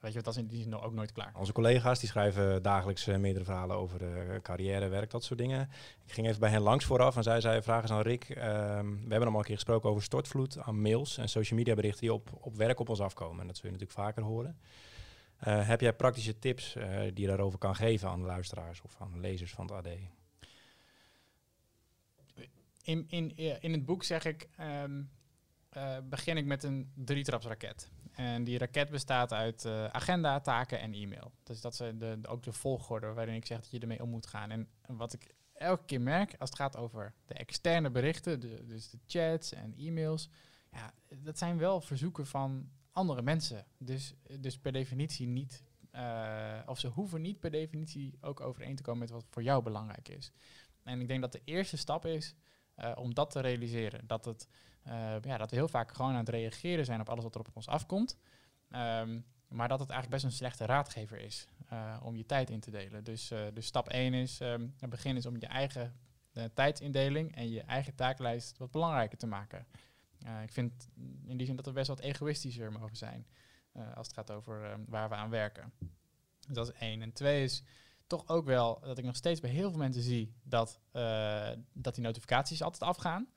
weet je wat, dat is in die zin ook nooit klaar. onze collega's die schrijven dagelijks meerdere verhalen over eh, carrière, werk, dat soort dingen. Ik ging even bij hen langs vooraf en zij zei, vraag eens aan Rick. we hebben al een keer gesproken over stortvloed aan mails en social media berichten die op, op werk op ons afkomen. En dat zul je natuurlijk vaker horen. Eh, heb jij praktische tips eh, die je daarover kan geven aan de luisteraars of aan lezers van het AD? In, in, in het boek zeg ik, ehm, eh, begin ik met een drietrapsraket. En die raket bestaat uit agenda, taken en e-mail. Dus dat is de, de- ook de volgorde waarin ik zeg dat je ermee om moet gaan. En wat ik elke keer merk als het gaat over de externe berichten, de, dus de chats en e-mails, ja, dat zijn wel verzoeken van andere mensen. Dus, dus per definitie niet, eh, of ze hoeven niet per definitie ook overeen te komen met wat voor jou belangrijk is. En ik denk dat de eerste stap is eh, om dat te realiseren. Dat, het, eh, ja, dat we heel vaak gewoon aan het reageren zijn op alles wat er op ons afkomt. Ehm, maar dat het eigenlijk best een slechte raadgever is om je tijd in te delen. Dus, dus stap 1 is, ehm, het begin is om je eigen tijdsindeling en je eigen taaklijst wat belangrijker te maken. Eh, ik vind in die zin dat we best wat egoïstischer mogen zijn eh, als het gaat over ehm, waar we aan werken. Dus dat is één. En twee is toch ook wel dat ik nog steeds bij heel veel mensen zie dat, eh, dat die notificaties altijd afgaan.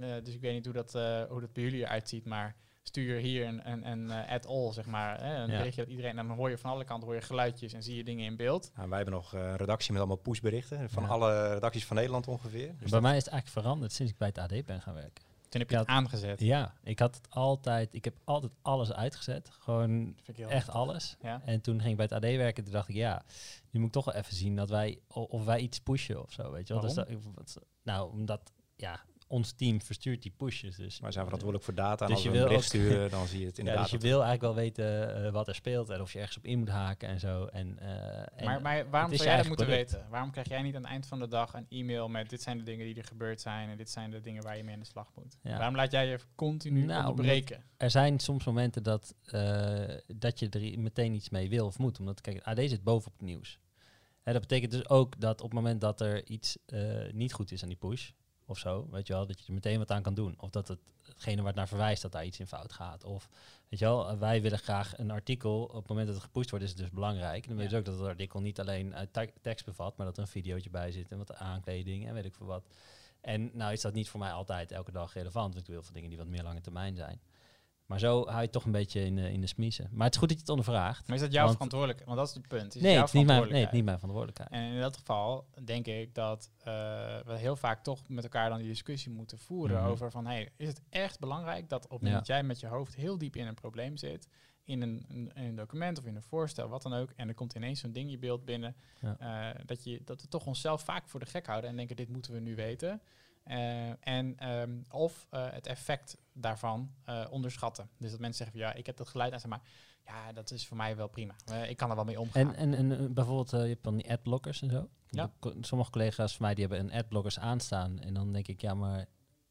Eh, dus ik weet niet hoe dat, eh, hoe dat bij jullie eruit ziet, maar stuur hier een, een, een eh, at all, zeg maar. Hè, een Ja. berichtje dat iedereen, en dan hoor je van alle kanten hoor je geluidjes en zie je dingen in beeld. Nou, wij hebben nog eh, een redactie met allemaal pushberichten van Ja. alle redacties van Nederland ongeveer. Dus bij mij is het eigenlijk veranderd sinds ik bij het AD ben gaan werken. Toen heb je het Ja. aangezet. Ja, ik had het altijd, ik heb altijd alles uitgezet. Gewoon echt alles. Ja. En toen ging ik bij het AD werken. Toen dacht ik, ja, nu moet ik toch wel even zien dat wij, of wij iets pushen of zo. Weet je wel? Dus dat, ik- wat- nou, omdat, ja, ons team verstuurt die pushes. Dus, wij zijn verantwoordelijk voor data en Dus als je we een wil bericht sturen, <laughs> dan zie je het ja, inderdaad. dus je wil eigenlijk wel weten eh, wat er speelt en of je ergens op in moet haken en zo. En, eh, en maar, maar waarom zou jij dat moeten product. weten? Waarom krijg jij niet aan het eind van de dag een e-mail met dit zijn de dingen die er gebeurd zijn en dit zijn de dingen waar je mee aan de slag moet? Ja. Waarom laat jij je continu Nou, onderbreken? er zijn soms momenten dat, eh, dat je er meteen iets mee wil of moet. Omdat, kijk, AD zit bovenop het nieuws. Hè, dat betekent dus ook dat op het moment dat er iets eh, niet goed is aan die push, of zo, weet je wel, dat je er meteen wat aan kan doen. Of dat het, hetgene waar het naar verwijst, dat daar iets in fout gaat. Of, weet je wel, eh, wij willen graag een artikel, op het moment dat het gepusht wordt, is het dus belangrijk. En dan weet je Ja. ook dat het artikel niet alleen uit tekst bevat, maar dat er een videootje bij zit en wat aankleding en weet ik veel wat. En nou is dat niet voor mij altijd elke dag relevant, want ik wil voor dingen die wat meer lange termijn zijn. Maar zo hou je toch een beetje in de, in de smiezen. Maar het is goed dat je het ondervraagt. Maar is dat jouw Want- verantwoordelijkheid? Want dat is het punt. Is nee, het niet mijn, nee, het is verantwoordelijkheid. niet mijn verantwoordelijkheid. En in dat geval denk ik dat eh, we heel vaak toch met elkaar dan die discussie moeten voeren Mhm. over van, hey, is het echt belangrijk dat op het moment dat jij met je hoofd heel diep in een probleem zit, in een, een, in een document of in een voorstel, wat dan ook, en er komt ineens zo'n ding je beeld binnen, Ja. eh, dat, je, dat we toch onszelf vaak voor de gek houden en denken, dit moeten we nu weten. Eh, en ehm, of eh, het effect daarvan eh, onderschatten. Dus dat mensen zeggen van ja, ik heb dat geluid aan, maar ja, dat is voor mij wel prima. Ik kan er wel mee omgaan. En, en, en bijvoorbeeld, je hebt dan die adblockers en zo. Ja. Sommige collega's van mij die hebben een adblockers aanstaan. En dan denk ik, ja, maar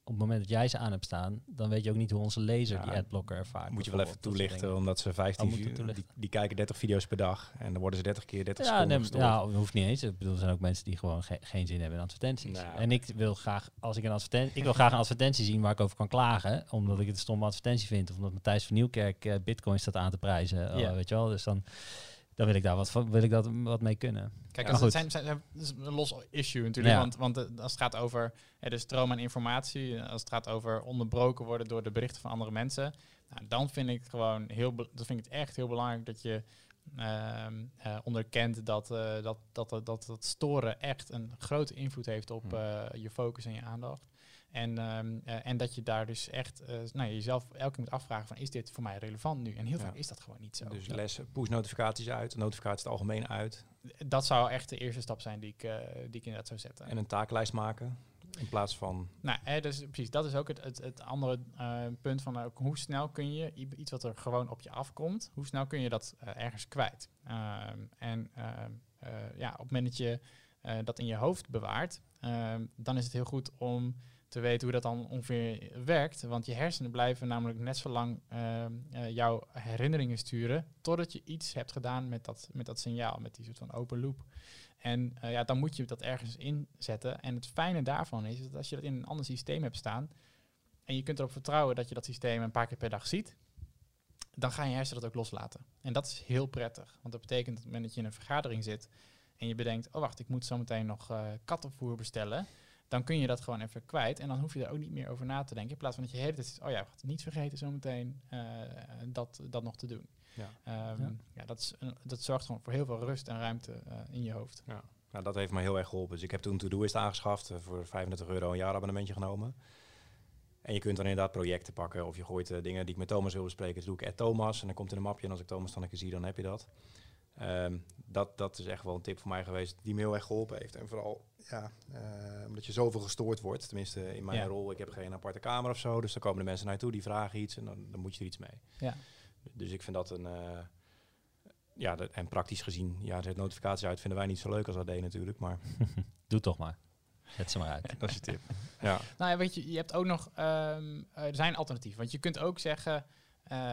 op het moment dat jij ze aan hebt staan, dan weet je ook niet hoe onze lezer Ja, die adblocker ervaart. Moet je wel even soort toelichten, omdat ze 15 Oh, moet je uur, die, kijken 30 video's per dag. En dan worden ze 30 keer 30 Ja, seconden nee, gestoord. ja, dat hoeft niet eens. Ik bedoel, er zijn ook mensen die gewoon ge- geen zin hebben in advertenties. Nou, en ik wil graag, als ik een advertentie, ik wil graag een advertentie zien waar ik over kan klagen, omdat ik het een stomme advertentie vind, of omdat Matthijs van Nieuwkerk eh, bitcoin staat aan te prijzen, eh, weet je wel. Dus dan, dan wil ik daar wat, van, wil ik dat wat mee kunnen. Kijk, als het zijn, zijn, zijn- het is een los issue natuurlijk. Ja. Want, want eh, als het gaat over eh, de stroom aan informatie, eh, als het gaat over onderbroken worden door de berichten van andere mensen, nou, dan vind ik het gewoon heel, dan vind ik het echt heel belangrijk dat je ehm, eh, onderkent dat, eh, dat, dat, dat, dat, dat storen echt een grote invloed heeft op Hm. eh, je focus en je aandacht. En, ehm, eh, en dat je daar dus echt eh, nou, jezelf elke keer moet afvragen van is dit voor mij relevant nu? En heel Ja. vaak is dat gewoon niet zo. Dus les, push notificaties uit, notificaties het algemeen uit. Dat zou echt de eerste stap zijn die ik, eh, die ik inderdaad zou zetten. En een taaklijst maken. In plaats van, Nou, eh, dus precies, dat is ook het, het, het andere punt van hoe snel kun je iets wat er gewoon op je afkomt, hoe snel kun je dat ergens kwijt? Ehm, en ehm, eh, ja, op het moment dat je dat in je hoofd bewaart, dan is het heel goed om te weten hoe dat dan ongeveer werkt. Want je hersenen blijven namelijk net zo lang ehm, eh, jouw herinneringen sturen totdat je iets hebt gedaan met dat, met dat signaal, met die soort van open loop. En eh, ja, dan moet je dat ergens inzetten. En het fijne daarvan is, dat als je dat in een ander systeem hebt staan en je kunt erop vertrouwen dat je dat systeem een paar keer per dag ziet, dan gaan je hersenen dat ook loslaten. En dat is heel prettig, want dat betekent dat op het moment dat je in een vergadering zit en je bedenkt, oh wacht, ik moet zo meteen nog eh, kattenvoer bestellen, dan kun je dat gewoon even kwijt en dan hoef je er ook niet meer over na te denken. In plaats van dat je de hele tijd oh ja, wacht, niet vergeten zo meteen eh, dat, dat nog te doen. ja. Ehm, Ja. ja. dat, is, een- dat zorgt gewoon voor heel veel rust en ruimte eh, in je hoofd. Nou, dat heeft me heel erg geholpen. Dus ik heb toen Todoist aangeschaft, eh, voor 35 euro een jaarabonnementje genomen. En je kunt dan inderdaad projecten pakken of je gooit dingen die ik met Thomas wil bespreken. Dus doe ik at Thomas en dan komt in een mapje en als ik Thomas dan een keer zie, dan heb je dat. Ehm, dat. Dat is echt wel een tip voor mij geweest die me heel erg geholpen heeft. En vooral, ja, eh, omdat je zoveel gestoord wordt. Tenminste, in mijn Ja. rol, ik heb geen aparte kamer of zo. Dus dan komen de mensen naar je toe, die vragen iets en dan, dan moet je er iets mee. Ja. Dus ik vind dat een... eh, ja, dat- en praktisch gezien, ja, zet notificaties uit vinden wij niet zo leuk als deed natuurlijk, maar <laughs> Doe toch maar. Zet ze maar uit. <laughs> dat is je tip. Ja, Nou ja, weet je, je hebt ook nog, ehm, eh, er zijn alternatieven. Want je kunt ook zeggen,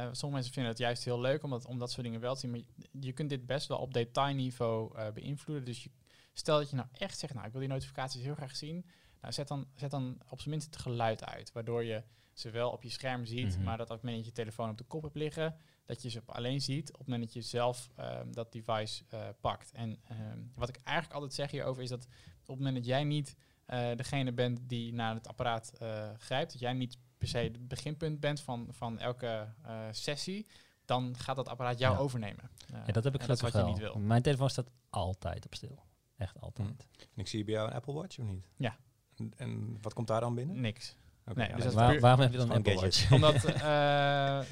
sommige mensen vinden het juist heel leuk om dat, om dat soort dingen wel te zien, maar je, je kunt dit best wel op detailniveau eh beïnvloeden. Dus je, stel dat je nou echt zegt, nou ik wil die notificaties heel graag zien, nou zet dan, zet dan op zijn minst het geluid uit, waardoor je ze wel op je scherm ziet, Mhm. maar dat op het moment dat je telefoon op de kop hebt liggen, dat je ze alleen ziet op het moment dat je zelf ehm, dat device eh, pakt. En ehm, wat ik eigenlijk altijd zeg hierover is dat op het moment dat jij niet eh, degene bent die naar het apparaat eh, grijpt, dat jij niet per se het beginpunt bent van, van elke sessie, dan gaat dat apparaat jou Ja. overnemen. Ja, dat heb ik en dat is gelukkig wat je wel. niet wil. Mijn telefoon staat altijd op stil. Echt altijd. En ik zie bij jou een Apple Watch of niet? Ja. En, en wat komt daar dan binnen? Niks. Oké, Nee, dus dat Waar- puur- waarom heb je dan een Apple gadget. Watch? omdat, eh,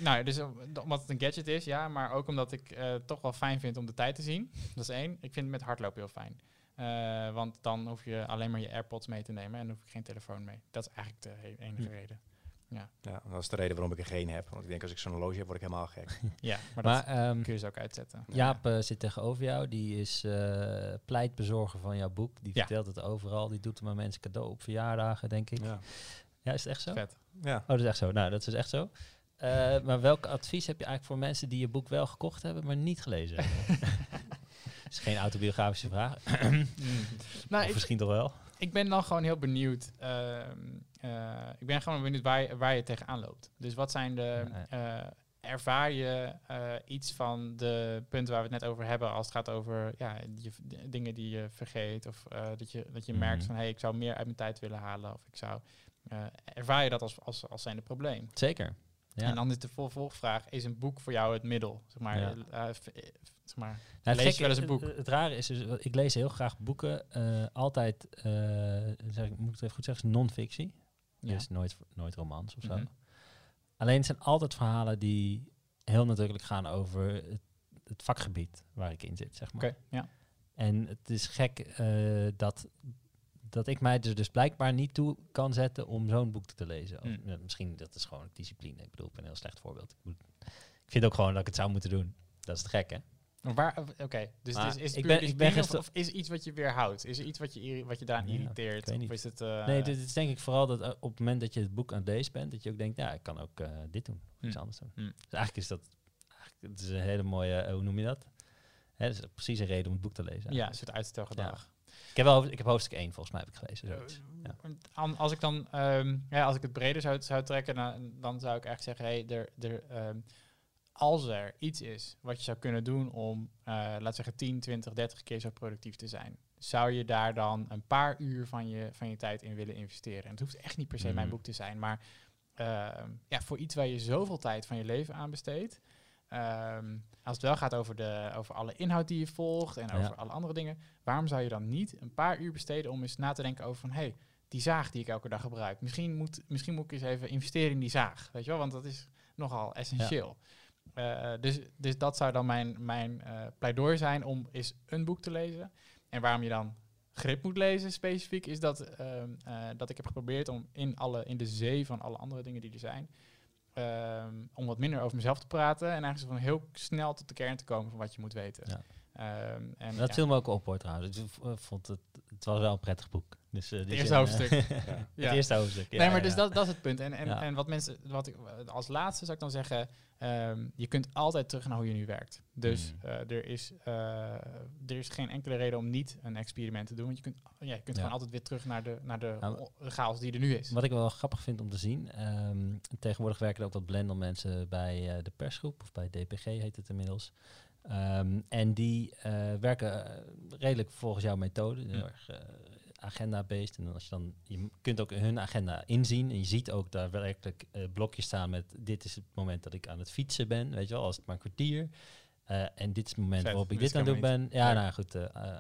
<laughs> nou, dus, eh, omdat het een gadget is, ja, maar ook omdat ik eh, toch wel fijn vind om de tijd te zien. Dat is één. Ik vind het met hardlopen heel fijn. Want dan hoef je alleen maar je AirPods mee te nemen en dan hoef ik geen telefoon mee. Dat is eigenlijk de enige Hm. reden. Ja, dat is de reden waarom ik er geen heb. Want ik denk als ik zo'n horloge heb, word ik helemaal gek. <laughs> Ja, maar, Maar dat ehm, kun je ze ook uitzetten. Jaap eh, zit tegenover jou. Die is eh, pleitbezorger van jouw boek. Die Ja. vertelt het overal. Die doet er maar mensen cadeau op verjaardagen, denk ik. Ja, Ja. is het echt zo? Vet. ja. Oh, dat is echt zo. Nou, dat is echt zo. Eh, maar welk advies heb je eigenlijk voor mensen die je boek wel gekocht hebben, maar niet gelezen hebben? Dat <laughs> is geen autobiografische vraag. Nou, of ik, misschien toch wel? ik ben dan gewoon heel benieuwd. ehm, eh, ik ben gewoon benieuwd waar je, waar je tegenaan loopt. Dus wat zijn de... Eh, ervaar je eh, iets van de punten waar we het net over hebben als het gaat over ja, je, dingen die je vergeet of dat je, dat je merkt Mhm. van hey, ik zou meer uit mijn tijd willen halen of ik zou ervaar je dat als, als, als zijn probleem. Zeker. Ja. En dan is de vervolgvraag, is een boek voor jou het middel? Zeg maar, Ja. zeg maar Nou, lees je wel eens een boek? Het, het rare is dus, ik lees heel graag boeken. altijd, zeg, moet ik het even goed zeggen, non-fictie. Ja. Dus nooit, nooit romans of zo. Mhm. Alleen het zijn altijd verhalen die heel nadrukkelijk gaan over het, het vakgebied waar ik in zit, zeg maar. Oké, ja. En het is gek eh, dat dat ik mij er dus blijkbaar niet toe kan zetten om zo'n boek te lezen. Of, ja, misschien dat is gewoon discipline. Ik bedoel, ik ben een heel slecht voorbeeld. Ik, moet, ik vind ook gewoon dat ik het zou moeten doen. Dat is het gek, hè? Waar, Oké, dus Maar is, is het ik puur ben- ik of, of is er iets wat je weerhoudt? Is er iets wat je, wat je daaraan Ja, ik irriteert? Of is het... eh, nee, dit is denk ik vooral dat eh, op het moment dat je het boek aan het lezen bent, dat je ook denkt, ja, ik kan ook eh, dit doen. Of iets Hmm. anders doen. Hmm. Dus eigenlijk is dat, eigenlijk, het is een hele mooie, eh, hoe noem je dat? Hè, dat is precies een reden om het boek te lezen. ja, een eigenlijk. soort uitstelgedrag. Ik heb, wel, ik heb hoofdstuk 1 volgens mij heb ik gelezen. Ja. An- Als ik dan, ehm, ja, als ik het breder zou, zou trekken, dan, dan zou ik echt zeggen, hey, er, er, ehm, als er iets is wat je zou kunnen doen om, eh laat zeggen, 10, 20, 30 keer zo productief te zijn, zou je daar dan een paar uur van je, van je tijd in willen investeren? En het hoeft echt niet per se mijn Mhm. boek te zijn, maar ehm, ja, voor iets waar je zoveel tijd van je leven aan besteedt, ehm, als het wel gaat over, de, over alle inhoud die je volgt en Ja. over alle andere dingen, waarom zou je dan niet een paar uur besteden om eens na te denken over van, hey, die zaag die ik elke dag gebruik. Misschien moet, misschien moet ik eens even investeren in die zaag. Weet je wel, want dat is nogal essentieel. Eh, dus, dus dat zou dan mijn, mijn eh, pleidooi zijn om eens een boek te lezen. En waarom je dan grip moet lezen specifiek, is dat, ehm, eh, dat ik heb geprobeerd om in, alle, in de zee van alle andere dingen die er zijn, ehm, om wat minder over mezelf te praten en eigenlijk van heel snel tot de kern te komen van wat je moet weten. Ja. Ehm, en Dat ja, viel me ook op hoor trouwens. Ik vond het, het was wel een prettig boek. Dus, eh, eerste zin, eh, hoofdstuk. Ja. <laughs> Ja. Het eerste hoofdstuk. ja, nee, maar ja, dus ja. Dat, dat is het punt. En, en, Ja. en wat mensen, wat ik als laatste zou ik dan zeggen, ehm, je kunt altijd terug naar hoe je nu werkt. Dus Mm. eh, er, is, eh, er is geen enkele reden om niet een experiment te doen. Want je kunt, ja, je kunt Ja. gewoon altijd weer terug naar de, naar de, Nou, de chaos die er nu is. Wat ik wel grappig vind om te zien, ehm, tegenwoordig werken er ook wat Blendel mensen bij eh, de persgroep, of bij DPG heet het inmiddels. Ehm, en die eh, werken eh, redelijk volgens jouw methode, heel Mm. erg eh, agenda-based. En als je dan, je kunt ook hun agenda inzien en je ziet ook daar werkelijk eh, blokjes staan met dit is het moment dat ik aan het fietsen ben, weet je wel, als het maar een kwartier. Eh, en dit is het moment waarop ik dit aan het doen ben. Ja, Ja. nou goed, eh,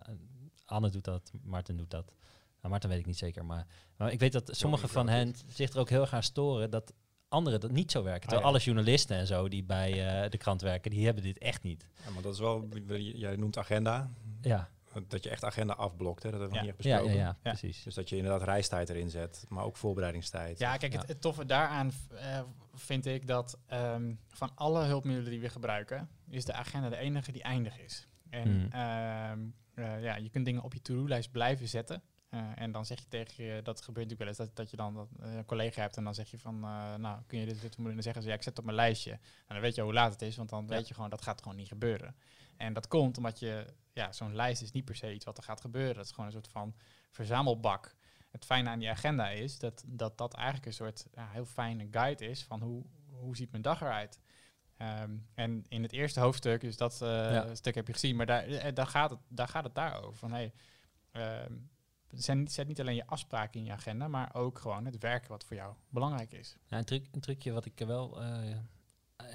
Anne doet dat, Martin doet dat. Nou, Martin weet ik niet zeker, maar, maar ik weet dat sommige ik van hen zich er ook heel erg aan storen dat anderen dat niet zo werken. Terwijl Ah, ja. alle journalisten en zo die bij eh, de krant werken, die hebben dit echt niet. Ja, maar dat is wel, jij noemt agenda, Ja, dat je echt agenda afblokt, hè? dat hebben we Ja. nog niet echt ja, ja, besproken. ja, Ja. precies. Dus dat je inderdaad reistijd erin zet, maar ook voorbereidingstijd. Ja, kijk, Ja. Het, het toffe daaraan eh, vind ik dat ehm, van alle hulpmiddelen die we gebruiken, is de agenda de enige die eindig is. En Hmm. ehm, eh, ja, je kunt dingen op je to-do-lijst blijven zetten. Eh, en dan zeg je tegen je, dat gebeurt natuurlijk wel eens, dat, dat je dan dat, een collega hebt en dan zeg je van, eh, nou, kun je dit, dit doen? En dan zeggen ze, ja, ik zet het op mijn lijstje. En dan weet je hoe laat het is, want dan Ja. weet je gewoon, dat gaat gewoon niet gebeuren. En dat komt omdat je, ja, zo'n lijst is niet per se iets wat er gaat gebeuren. Dat is gewoon een soort van verzamelbak. Het fijne aan die agenda is dat dat, dat eigenlijk een soort ja, heel fijne guide is van hoe, hoe ziet mijn dag eruit. Ehm, en in het eerste hoofdstuk, dus dat eh, Ja. stuk heb je gezien, maar daar, eh, daar, gaat, het, daar gaat het daarover. Van, hey, ehm, zet, niet, zet niet alleen je afspraken in je agenda, maar ook gewoon het werken wat voor jou belangrijk is. Ja, een, truc, een trucje wat ik wel eh,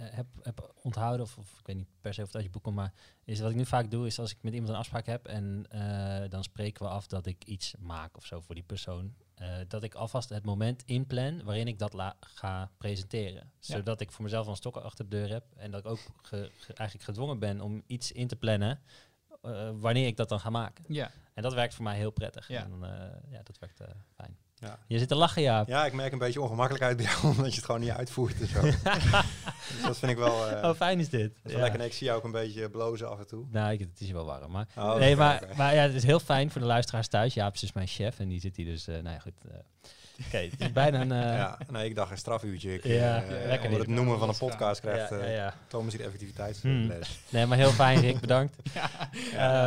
heb, heb onthouden, of, of ik weet niet per se of het uit je boek komt, maar is wat ik nu vaak doe, is als ik met iemand een afspraak heb en eh, dan spreken we af dat ik iets maak of zo voor die persoon, eh, dat ik alvast het moment inplan waarin ik dat la- ga presenteren. Ja. Zodat ik voor mezelf een stok achter de deur heb en dat ik ook ge- ge- eigenlijk gedwongen ben om iets in te plannen eh, wanneer ik dat dan ga maken. Ja, En dat werkt voor mij heel prettig. Ja. En, eh, ja, dat werkt eh, fijn. Ja. Je zit te lachen, Jaap. Ja, ik merk een beetje ongemakkelijkheid bij jou, <laughs> omdat je het gewoon niet uitvoert en zo. <laughs> dus dat vind ik wel, eh, oh, fijn is dit. dat is wel Ja. lekker. Ik zie jou ook een beetje blozen af en toe. Nou, ik, het is wel warm. Maar, Oh, nee, maar, maar ja, het is heel fijn voor de luisteraars thuis. Jaap is dus mijn chef en die zit hier dus... eh nou ja, goed. eh, Oké, het is bijna een... eh, ja, nee, ik dacht een strafuurtje. Ik, Ja, eh, lekker het noemen van een Ja, podcast krijgt ja, eh, ja, ja. Thomas hier effectiviteitsles. Hmm. Nee, maar heel fijn, Rick. Bedankt. <laughs> ja,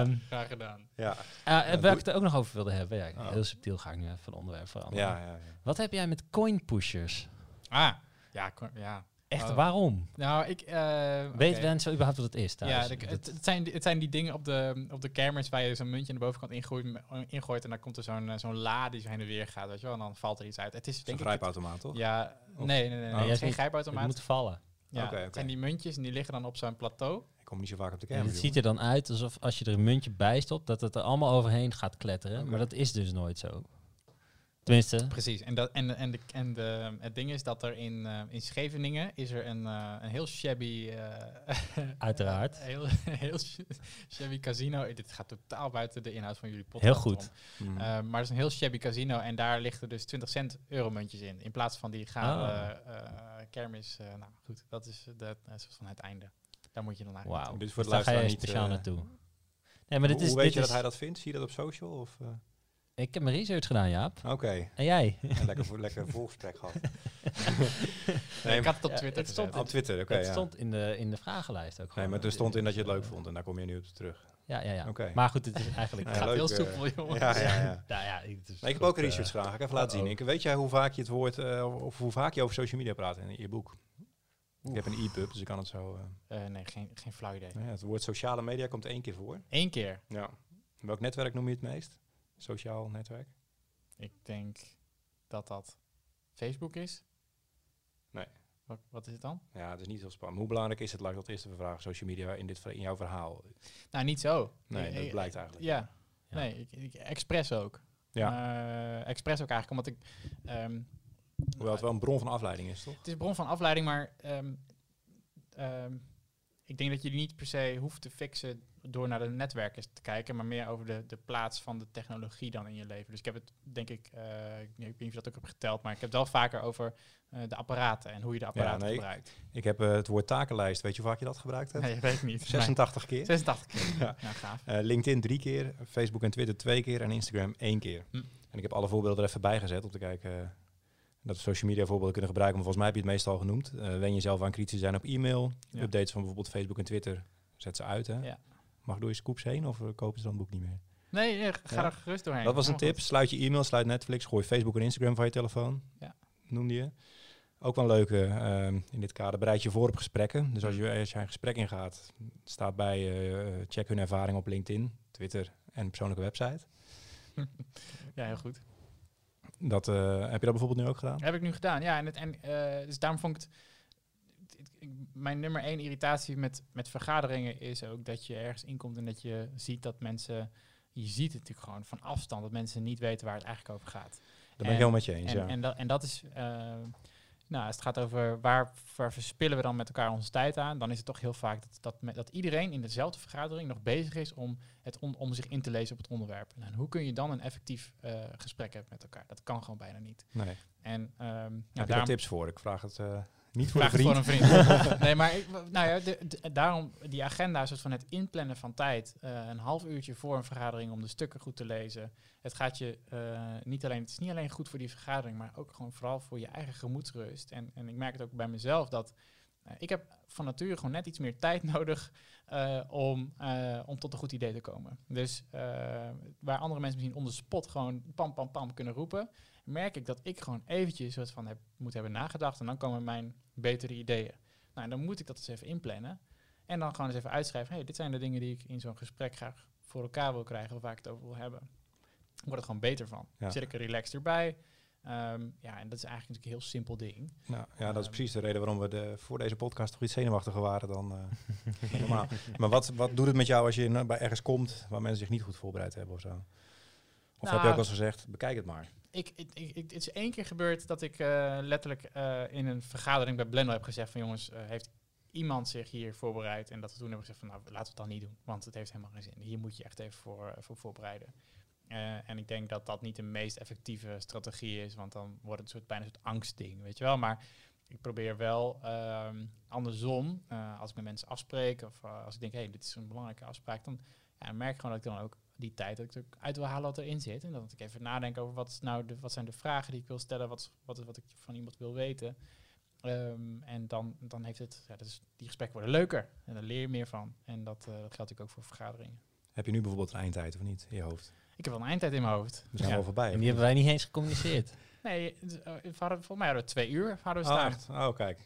Ehm, graag gedaan. Ja, Uh, waar ik het er ook nog over wilde hebben. Ja, Oh. Heel subtiel ga ik nu even van onderwerp veranderen. ja, ja, ja. Wat heb jij met coin pushers? Ah, ja, ja. Echt, Oh. waarom? Nou, ik... eh, Weet oké. mensen überhaupt wat het is? Ja, thuis? de- Dat- het, het, zijn, die- het zijn die dingen op de, op de kermis waar je zo'n muntje aan de bovenkant ingooit, ingooit en dan komt er zo'n eh, zo'n la die zo heen en weer gaat, weet je wel, en dan valt er iets uit. Het is ik... grijpautomaat, toch? Ja, Of- nee, nee, nee, nee, Oh. het Ja, is geen grijpautomaat. het moet vallen. Ja, Het oké. zijn die muntjes en die liggen dan op zo'n plateau. Ik kom niet zo vaak op de En kermis. het ziet er dan uit alsof als je er een muntje bij stopt, dat het er allemaal overheen gaat kletteren. Maar dat is dus nooit zo. Tenminste, Precies. En, dat, en, en, de, en de, het ding is dat er in, eh, in Scheveningen is er een, eh, een heel shabby... eh, <laughs> Uiteraard. <laughs> heel, heel sh- shabby casino. Dit gaat totaal buiten de inhoud van jullie podcast Heel goed. Mm. Eh, maar het is een heel shabby casino en daar liggen dus 20 cent euromuntjes in. In plaats van die gave Oh. eh, kermis. eh, nou goed, dat is de, dat is van het einde. Daar moet je dan eigenlijk wauw. Is voor Dus daar ga je luisteraar niet, speciaal naartoe. Nee, maar dit hoe is, hoe weet dit je is, dat hij dat vindt? Zie je dat op social? Of, eh? Ik heb mijn research gedaan, Jaap. Oké, En jij? Ja, lekker, voor- lekker <laughs> voorgesprek gehad. <laughs> Nee, ik had het op Ja, Twitter het stond. Op Twitter, oké. het ja. stond in de, in de vragenlijst ook Nee, gewoon. maar er stond in dat je het leuk vond en daar kom je nu op terug. Ja, ja, ja. Oké. Maar goed, het is eigenlijk... Ja, Het gaat leuk, heel eh, soepel, jongens. Ja, ja, ja. <laughs> Nou ja, het is Nee, ik heb ook een research eh, gedaan. Ga ik even laten zien. Ik, weet jij hoe vaak je het woord, eh, of hoe vaak je over social media praat in je boek? Ik heb een e-pub, dus ik kan het zo... eh, Eh, nee, geen, geen flauw idee. nou ja, het woord sociale media komt één keer voor. Eén keer. Ja. Welk netwerk noem je het meest? Sociaal netwerk? Ik denk dat dat Facebook is. Nee. Wat, wat is het dan? Ja, het is niet heel spannend. Hoe belangrijk is het, laat ik dat eerst even vragen, social media in, dit, in jouw verhaal? Nou, niet zo. Nee, dat blijkt eigenlijk. Ja. Ja. Nee, ik, ik, expres ook. Ja, Eh, expres ook eigenlijk, omdat ik... ehm, hoewel het wel een bron van afleiding is, toch? Het is een bron van afleiding, maar ehm, ik denk dat je die niet per se hoeft te fixen door naar de netwerken te kijken, maar meer over de, de plaats van de technologie dan in je leven. Dus ik heb het, denk ik, eh, ik weet niet of je dat ook hebt geteld, maar ik heb het wel vaker over eh, de apparaten en hoe je de apparaten nee. gebruikt. Ik heb eh, het woord takenlijst, weet je hoe vaak je dat gebruikt hebt? Nee, weet ik niet. 86 keer. 86 keer. <laughs> Ja. Ja, gaaf. LinkedIn drie keer, Facebook en Twitter twee keer en Instagram één keer. Hm. En ik heb alle voorbeelden er even bij gezet om te kijken dat we social media voorbeelden kunnen gebruiken. Maar volgens mij heb je het meestal genoemd. Eh wen jezelf aan kritisch zijn op e-mail. Ja. Updates van bijvoorbeeld Facebook en Twitter, zet ze uit. Hè? Ja. Mag door je scoops heen of eh, kopen ze dan het boek niet meer? Nee, nee, ga er gerust doorheen. Dat was een tip. Sluit je e-mail, sluit Netflix, gooi Facebook en Instagram van je telefoon. Ja. Noemde je. Ook wel een leuke ehm, in dit kader. Bereid je voor op gesprekken. Dus als je, als je een gesprek ingaat, staat bij eh, check hun ervaring op LinkedIn, Twitter en persoonlijke website. <laughs> Ja, heel goed. Dat, eh, heb je dat bijvoorbeeld nu ook gedaan? Heb ik nu gedaan, ja. En, het, en eh, dus daarom vond ik het. het- ik- Mijn nummer één irritatie met, met vergaderingen is ook dat je ergens inkomt en dat je ziet dat mensen. Je ziet het natuurlijk gewoon van afstand, dat mensen niet weten waar het eigenlijk over gaat. Daar ben ik helemaal met je eens. En, ja. en, dat, en dat is. Nou, als het gaat over waar, waar verspillen we dan met elkaar onze tijd aan, dan is het toch heel vaak dat, dat, dat iedereen in dezelfde vergadering nog bezig is om, het on- om zich in te lezen op het onderwerp. En hoe kun je dan een effectief eh, gesprek hebben met elkaar? Dat kan gewoon bijna niet. nee. En ehm, nou, heb je daar tips voor? Ik vraag het eh, niet voor een vriend. voor een vriend. <laughs> nee, maar ik, nou ja, de, de- daarom die agenda, soort van het inplannen van tijd. eh, een half uurtje voor een vergadering om de stukken goed te lezen. Het gaat je eh, niet alleen, het is niet alleen goed voor die vergadering, maar ook gewoon vooral voor je eigen gemoedsrust. En, en ik merk het ook bij mezelf dat eh, ik heb van nature gewoon net iets meer tijd <laughs> nodig eh, om, om tot een goed idee te komen. Dus waar andere mensen misschien on the spot gewoon pam pam pam kunnen roepen, merk ik dat ik gewoon eventjes soort van heb, moet hebben nagedacht en dan komen mijn betere ideeën. Nou, en dan moet ik dat eens even inplannen en dan gewoon eens even uitschrijven. Hey, dit zijn de dingen die ik in zo'n gesprek graag voor elkaar wil krijgen of waar ik het over wil hebben. Dan wordt het gewoon beter van. Ja. Zit ik er relaxed erbij. Ehm, ja, en dat is eigenlijk natuurlijk een heel simpel ding. Nou, ja, dat is Ehm. precies de reden waarom we de, voor deze podcast toch iets zenuwachtiger waren dan eh, <laughs> normaal. Maar wat, wat doet het met jou als je in- bij ergens komt waar mensen zich niet goed voorbereid hebben of zo? Of heb je Nou, ook eens gezegd, bekijk het maar. Ik, het is één keer gebeurd dat ik eh, letterlijk eh, in een vergadering bij Blender heb gezegd van jongens, eh, heeft iemand zich hier voorbereid? En dat we toen hebben gezegd van nou, laten we het dan niet doen, want het heeft helemaal geen zin. Hier moet je echt even voor, voor voorbereiden. En ik denk dat dat niet de meest effectieve strategie is, want dan wordt het een soort, bijna een soort angstding, weet je wel. Maar ik probeer wel ehm, andersom, als ik met mensen afspreek of als ik denk, hé, hey, dit is een belangrijke afspraak, dan ja, merk ik gewoon dat ik dan ook die tijd dat ik er uit wil halen wat erin zit. En dat ik even nadenk over wat, is nou de, wat zijn de vragen die ik wil stellen, wat, is- wat wat ik van iemand wil weten. Ehm, en dan, dan heeft het, ja, dus die gesprekken worden leuker en daar leer je meer van. En dat, eh, dat geldt natuurlijk ook voor vergaderingen. Heb je nu bijvoorbeeld een eindtijd of niet in je hoofd? Ik heb wel een eindtijd in mijn hoofd. We zijn Ja. wel voorbij. En die hebben wij niet eens gecommuniceerd. Nee, volgens mij hadden we twee uur hadden we Oh, staan. Oh, kijk.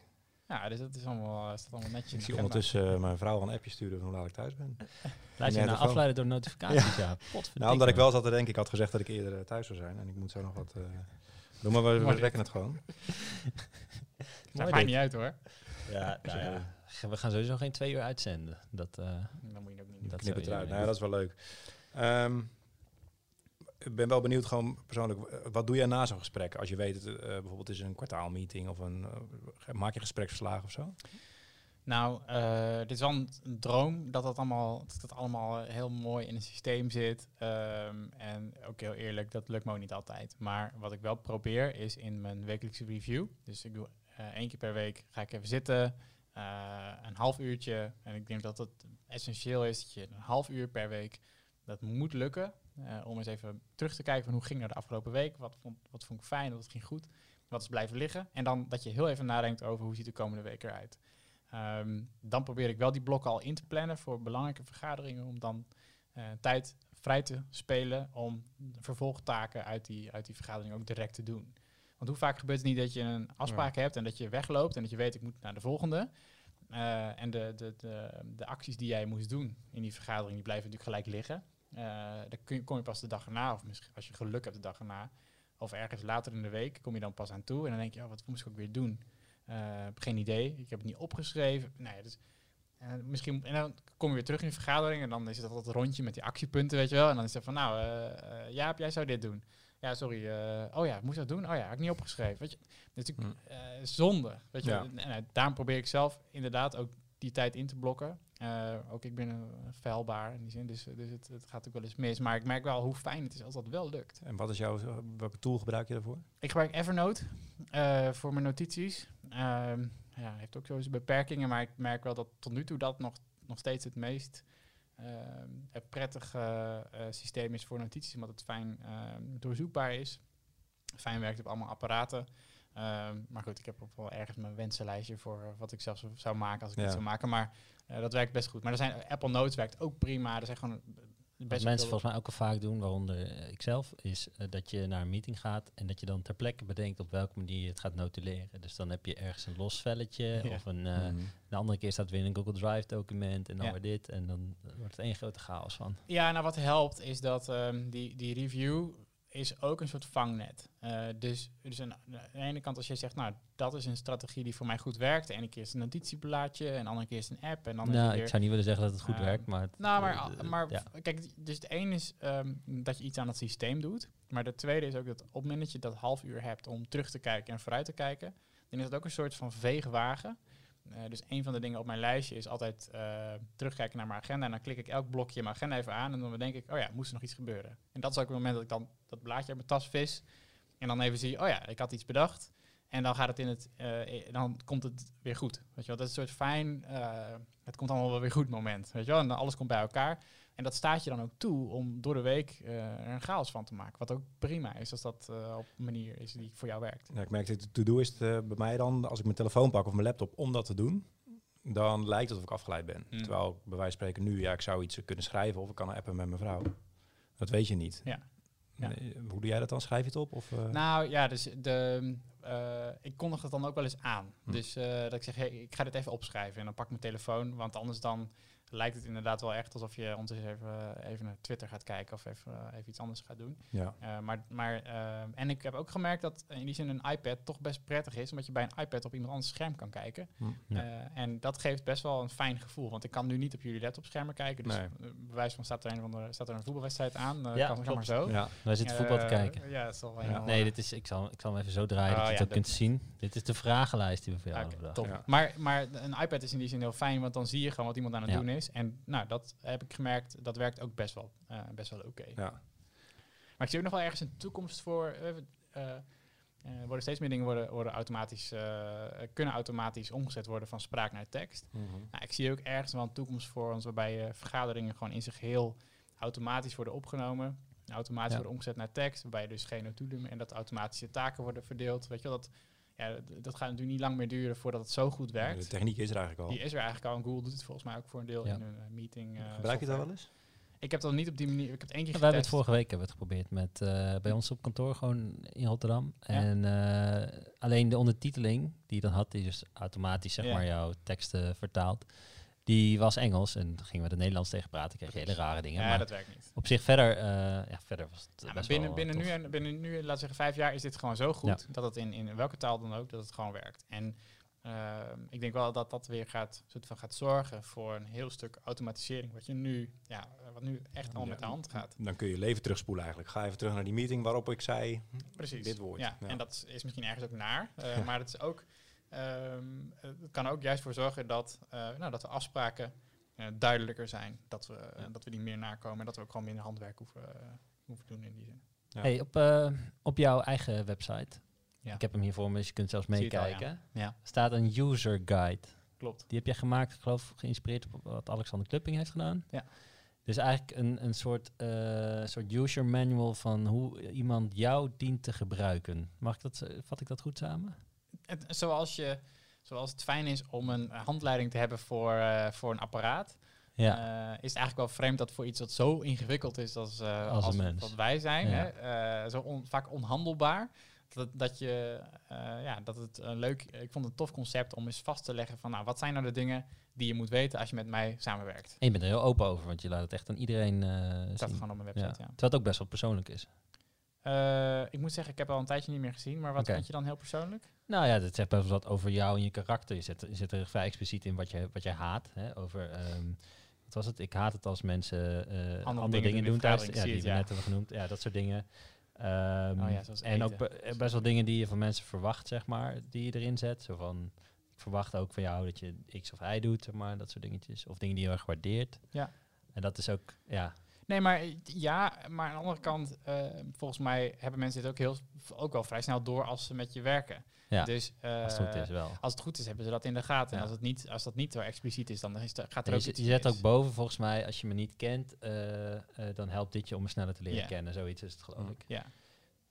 Ja, dus dat is allemaal, eh, allemaal netjes. Ik zie ondertussen eh, mijn vrouw een appje sturen van hoe laat ik thuis ben. Laat je nou dat afleiden door notificaties, ja. <laughs> Nou, omdat ik wel zat te denken, ik had gezegd dat ik eerder eh, thuis zou zijn. En ik moet zo nog wat eh doen, maar we, we rekken het gewoon. <laughs> Dat maakt niet uit hoor. Ja, nou ja. We gaan sowieso geen twee uur uitzenden. Dat, eh, Dan moet je ook niet doen. dat Knip het eruit. Nou ja, dat is wel leuk. Ehm, ik ben wel benieuwd gewoon persoonlijk, eh, wat doe jij na zo'n gesprek? Als je weet, het, eh, bijvoorbeeld is een kwartaalmeeting of een, eh, maak je gespreksverslagen of zo? Nou, eh, dit is wel een, droom dat dat allemaal, dat dat allemaal heel mooi in een systeem zit. Ehm, en ook heel eerlijk, dat lukt me ook niet altijd. Maar wat ik wel probeer is in mijn wekelijkse review. Dus ik doe één keer per week ga ik even zitten, een half uurtje. En ik denk dat het essentieel is dat je een half uur per week, dat moet lukken. Eh, om eens even terug te kijken van hoe ging nou de afgelopen week. Wat vond, wat vond ik fijn, wat ging goed. Wat is blijven liggen. En dan dat je heel even nadenkt over hoe ziet de komende week eruit. Ehm, dan probeer ik wel die blokken al in te plannen voor belangrijke vergaderingen. Om dan eh, tijd vrij te spelen om vervolgtaken uit die, uit die vergadering ook direct te doen. Want hoe vaak gebeurt het niet dat je een afspraak hebt en dat je wegloopt en dat je weet ik moet naar de volgende. Eh, en de, de, de, de acties die jij moest doen in die vergadering, die blijven natuurlijk gelijk liggen. Eh dan kun je, kom je pas de dag erna, of misschien als je geluk hebt de dag erna, of ergens later in de week, kom je dan pas aan toe. En dan denk je, oh, wat moest ik ook weer doen? Eh, heb geen idee. Ik heb het niet opgeschreven. Dus, misschien, en dan kom je weer terug in de vergadering en dan is het dat rondje met die actiepunten, weet je wel. En dan is het van, nou, eh, Jaap, jij zou dit doen. Ja, sorry. oh ja, moest ik dat doen? Oh ja, heb ik niet opgeschreven. Weet je, natuurlijk eh, zonde. Weet je, Ja. en daarom probeer ik zelf inderdaad ook die tijd in te blokken. Eh, ook ik ben een vuilbaar in die zin, dus, dus het, het gaat ook wel eens mis. Maar ik merk wel hoe fijn het is als dat wel lukt. En wat is jouw, welke tool gebruik je daarvoor? Ik gebruik Evernote eh, voor mijn notities. Ehm ja, heeft ook zo zijn beperkingen, maar ik merk wel dat tot nu toe dat nog, nog steeds het meest ehm, het prettige eh, systeem is voor notities, omdat het fijn ehm, doorzoekbaar is. Fijn werkt op allemaal apparaten. Ehm, maar goed, ik heb ook wel ergens mijn wensenlijstje voor eh, wat ik zelf zou- maken als ik Ja. het zou maken. Maar eh, dat werkt best goed. Maar er zijn, Apple Notes werkt ook prima. Er zijn gewoon eh, Wat best mensen veel- volgens mij ook al vaak doen, waaronder eh, ikzelf, is eh, dat je naar een meeting gaat en dat je dan ter plekke bedenkt op welke manier je het gaat notuleren. Dus dan heb je ergens een los velletje <laughs> Ja. of een, eh, Mhm. de andere keer staat weer in een Google Drive document en dan Ja. weer dit en dan wordt het één grote chaos van. Ja, nou wat helpt is dat ehm, die, die review is ook een soort vangnet. Eh, dus dus aan de ene kant als je zegt, nou dat is een strategie die voor mij goed werkt. De ene keer is een notitieblaadje en de andere keer is een app. En dan Nou, ik zou niet willen zeggen dat het goed Ehm, werkt, maar... het- Nou, maar, eh, maar ja. kijk, dus het ene is ehm, dat je iets aan het systeem doet. Maar de tweede is ook dat op het moment dat je dat half uur hebt om terug te kijken en vooruit te kijken, dan is het ook een soort van veegwagen. Eh, dus een van de dingen op mijn lijstje is altijd eh, terugkijken naar mijn agenda. En dan klik ik elk blokje in mijn agenda even aan. En dan denk ik, oh ja, moest er nog iets gebeuren. En dat is ook het moment dat ik dan dat blaadje uit mijn tas vis. En dan even zie, oh ja, ik had iets bedacht. En dan gaat het in het, eh, dan komt het weer goed. Weet je wel, dat is een soort fijn, het komt allemaal wel weer goed moment. Weet je wel, en dan alles komt bij elkaar. En dat staat je dan ook toe om door de week eh, er een chaos van te maken. Wat ook prima is als dat eh, op een manier is die voor jou werkt. Ja, ik merk dat de to-do is eh, bij mij dan, als ik mijn telefoon pak of mijn laptop om dat te doen, dan lijkt het of ik afgeleid ben. Hmm. Terwijl ik bij wijze van spreken nu, ja, ik zou iets kunnen schrijven of ik kan een appen met mijn vrouw. Dat weet je niet. Ja. Hoe doe jij dat dan? Schrijf je het op? Of? Nou ja, dus de, ik kondig het dan ook wel eens aan. Hm. Dus dat ik zeg, hey, ik ga dit even opschrijven. En dan pak ik mijn telefoon, want anders dan lijkt het inderdaad wel echt alsof je ondertussen even, even naar Twitter gaat kijken of even, eh, even iets anders gaat doen. ja. Eh, maar, maar, eh, en ik heb ook gemerkt dat in die zin een iPad toch best prettig is, omdat je bij een iPad op iemand anders scherm kan kijken. Hm. Ja. Eh, en dat geeft best wel een fijn gevoel, want ik kan nu niet op jullie laptopschermen kijken. Dus Nee. wijze van staat er een, van de, staat er een voetbalwedstrijd aan, Ja, kan, maar zo. ja. Wij zitten voetbal te kijken. Ja, dat is wel Ja. Nee, dit is, ik, zal, ik zal hem even zo draaien Oh, dat je ja, het ook dat kunt zien. Dit is de vragenlijst die we voor jou Oké, hebben top. bedacht. Ja. Maar, maar een iPad is in die zin heel fijn, want dan zie je gewoon wat iemand aan het Ja. doen is. En nou, dat heb ik gemerkt, dat werkt ook best wel, eh, best wel oké. ja. Maar ik zie ook nog wel ergens een toekomst voor. er worden steeds meer dingen worden, worden automatisch, kunnen automatisch omgezet worden van spraak naar tekst. Mhm. Nou, ik zie ook ergens wel een toekomst voor ons waarbij vergaderingen gewoon in zich heel automatisch worden opgenomen. Automatisch Ja. worden omgezet naar tekst, waarbij dus geen notulen en dat automatische taken worden verdeeld. Weet je wel, dat, ja, dat, gaat natuurlijk niet lang meer duren voordat het zo goed De werkt. techniek is er eigenlijk al. Die is er eigenlijk al en Google doet het volgens mij ook voor een deel Ja. in hun eh, meeting. eh, Gebruik je dat wel eens? Ik heb dat niet op die manier. Ik heb het één keer We hebben het vorige week hebben we het geprobeerd met eh, bij ons op kantoor gewoon in Rotterdam. Ja. En eh, alleen de ondertiteling die je dan had, die dus automatisch zeg Ja. maar jouw teksten vertaalt, die was Engels en dan gingen we er Nederlands tegen praten, kreeg je hele rare dingen. Ja, maar dat werkt niet. op zich verder, eh, ja, verder was het Ja, maar best binnen, wel, binnen, nu, en, binnen nu, laten we zeggen, vijf jaar is dit gewoon zo goed dat het in, in welke taal dan ook, dat het gewoon werkt. En ehm, ik denk wel dat dat weer gaat, soort van gaat zorgen voor een heel stuk automatisering. Wat je nu, ja, wat nu echt al Ja, met de hand gaat. Dan kun je leven terugspoelen eigenlijk. Ga even terug naar die meeting waarop ik zei Precies. dit woord. Ja, Ja. en dat is, is misschien ergens ook naar. eh, <laughs> maar het is ook, ehm, het kan ook juist voor zorgen dat, eh, nou, dat de afspraken eh, duidelijker zijn. Dat we, Ja. dat we die meer nakomen en dat we ook gewoon minder handwerk hoeven, eh, hoeven doen in die zin. Ja. Hey, op, eh, op jouw eigen website, Ja. ik heb hem hier voor me, dus je kunt zelfs meekijken, Ja, staat een user guide. klopt. Die heb jij gemaakt, ik geloof geïnspireerd op wat Alexander Klupping heeft gedaan. Ja. Dus eigenlijk een, een soort, eh, soort user manual van hoe iemand jou dient te gebruiken. Mag ik dat, vat ik dat goed samen? Het, zoals, je, zoals het fijn is om een handleiding te hebben voor, eh, voor een apparaat, Ja. eh, is het eigenlijk wel vreemd dat voor iets wat zo ingewikkeld is als, eh, Als wat wij zijn, Ja. hè, zo on- vaak onhandelbaar. Dat, dat, je, ja, dat het een leuk, ik vond het een tof concept om eens vast te leggen van, nou, wat zijn nou de dingen die je moet weten als je met mij samenwerkt. En je bent er heel open over, want je laat het echt aan iedereen Dat staat zien. gewoon op mijn Ja. website, ja. Terwijl het ook best wel persoonlijk is. Eh, ik moet zeggen, ik heb al een tijdje niet meer gezien, maar wat vind je dan heel persoonlijk? Nou ja, dat zegt best wel wat over jou en je karakter. Je zet, je zet er vrij expliciet in wat je, wat je haat. Hè? Over, ehm, wat was het? Ik haat het als mensen eh, andere, dingen dingen, doen thuis. Ja, die we net hebben genoemd. Ja, dat soort dingen. Oh ja, zoals en ook be- eh, best wel dingen die je van mensen verwacht, zeg maar, die je erin zet. Zo van, ik verwacht ook van jou dat je X of Y doet, maar, dat soort dingetjes. Of dingen die je heel erg waardeert. Ja. En dat is ook, ja, Nee, maar eh, ja, maar aan de andere kant, eh, volgens mij hebben mensen dit ook, heel, ook wel vrij snel door als ze met je werken. Ja, dus, eh, als het goed is wel. Als het goed is, hebben ze dat in de gaten. En als, het niet, als dat niet zo expliciet is, dan is er, gaat er En ook je, iets je zet ook boven, volgens mij, als je me niet kent, eh, eh, dan helpt dit je om me sneller te leren kennen. Zoiets is het, geloof ik. Ja,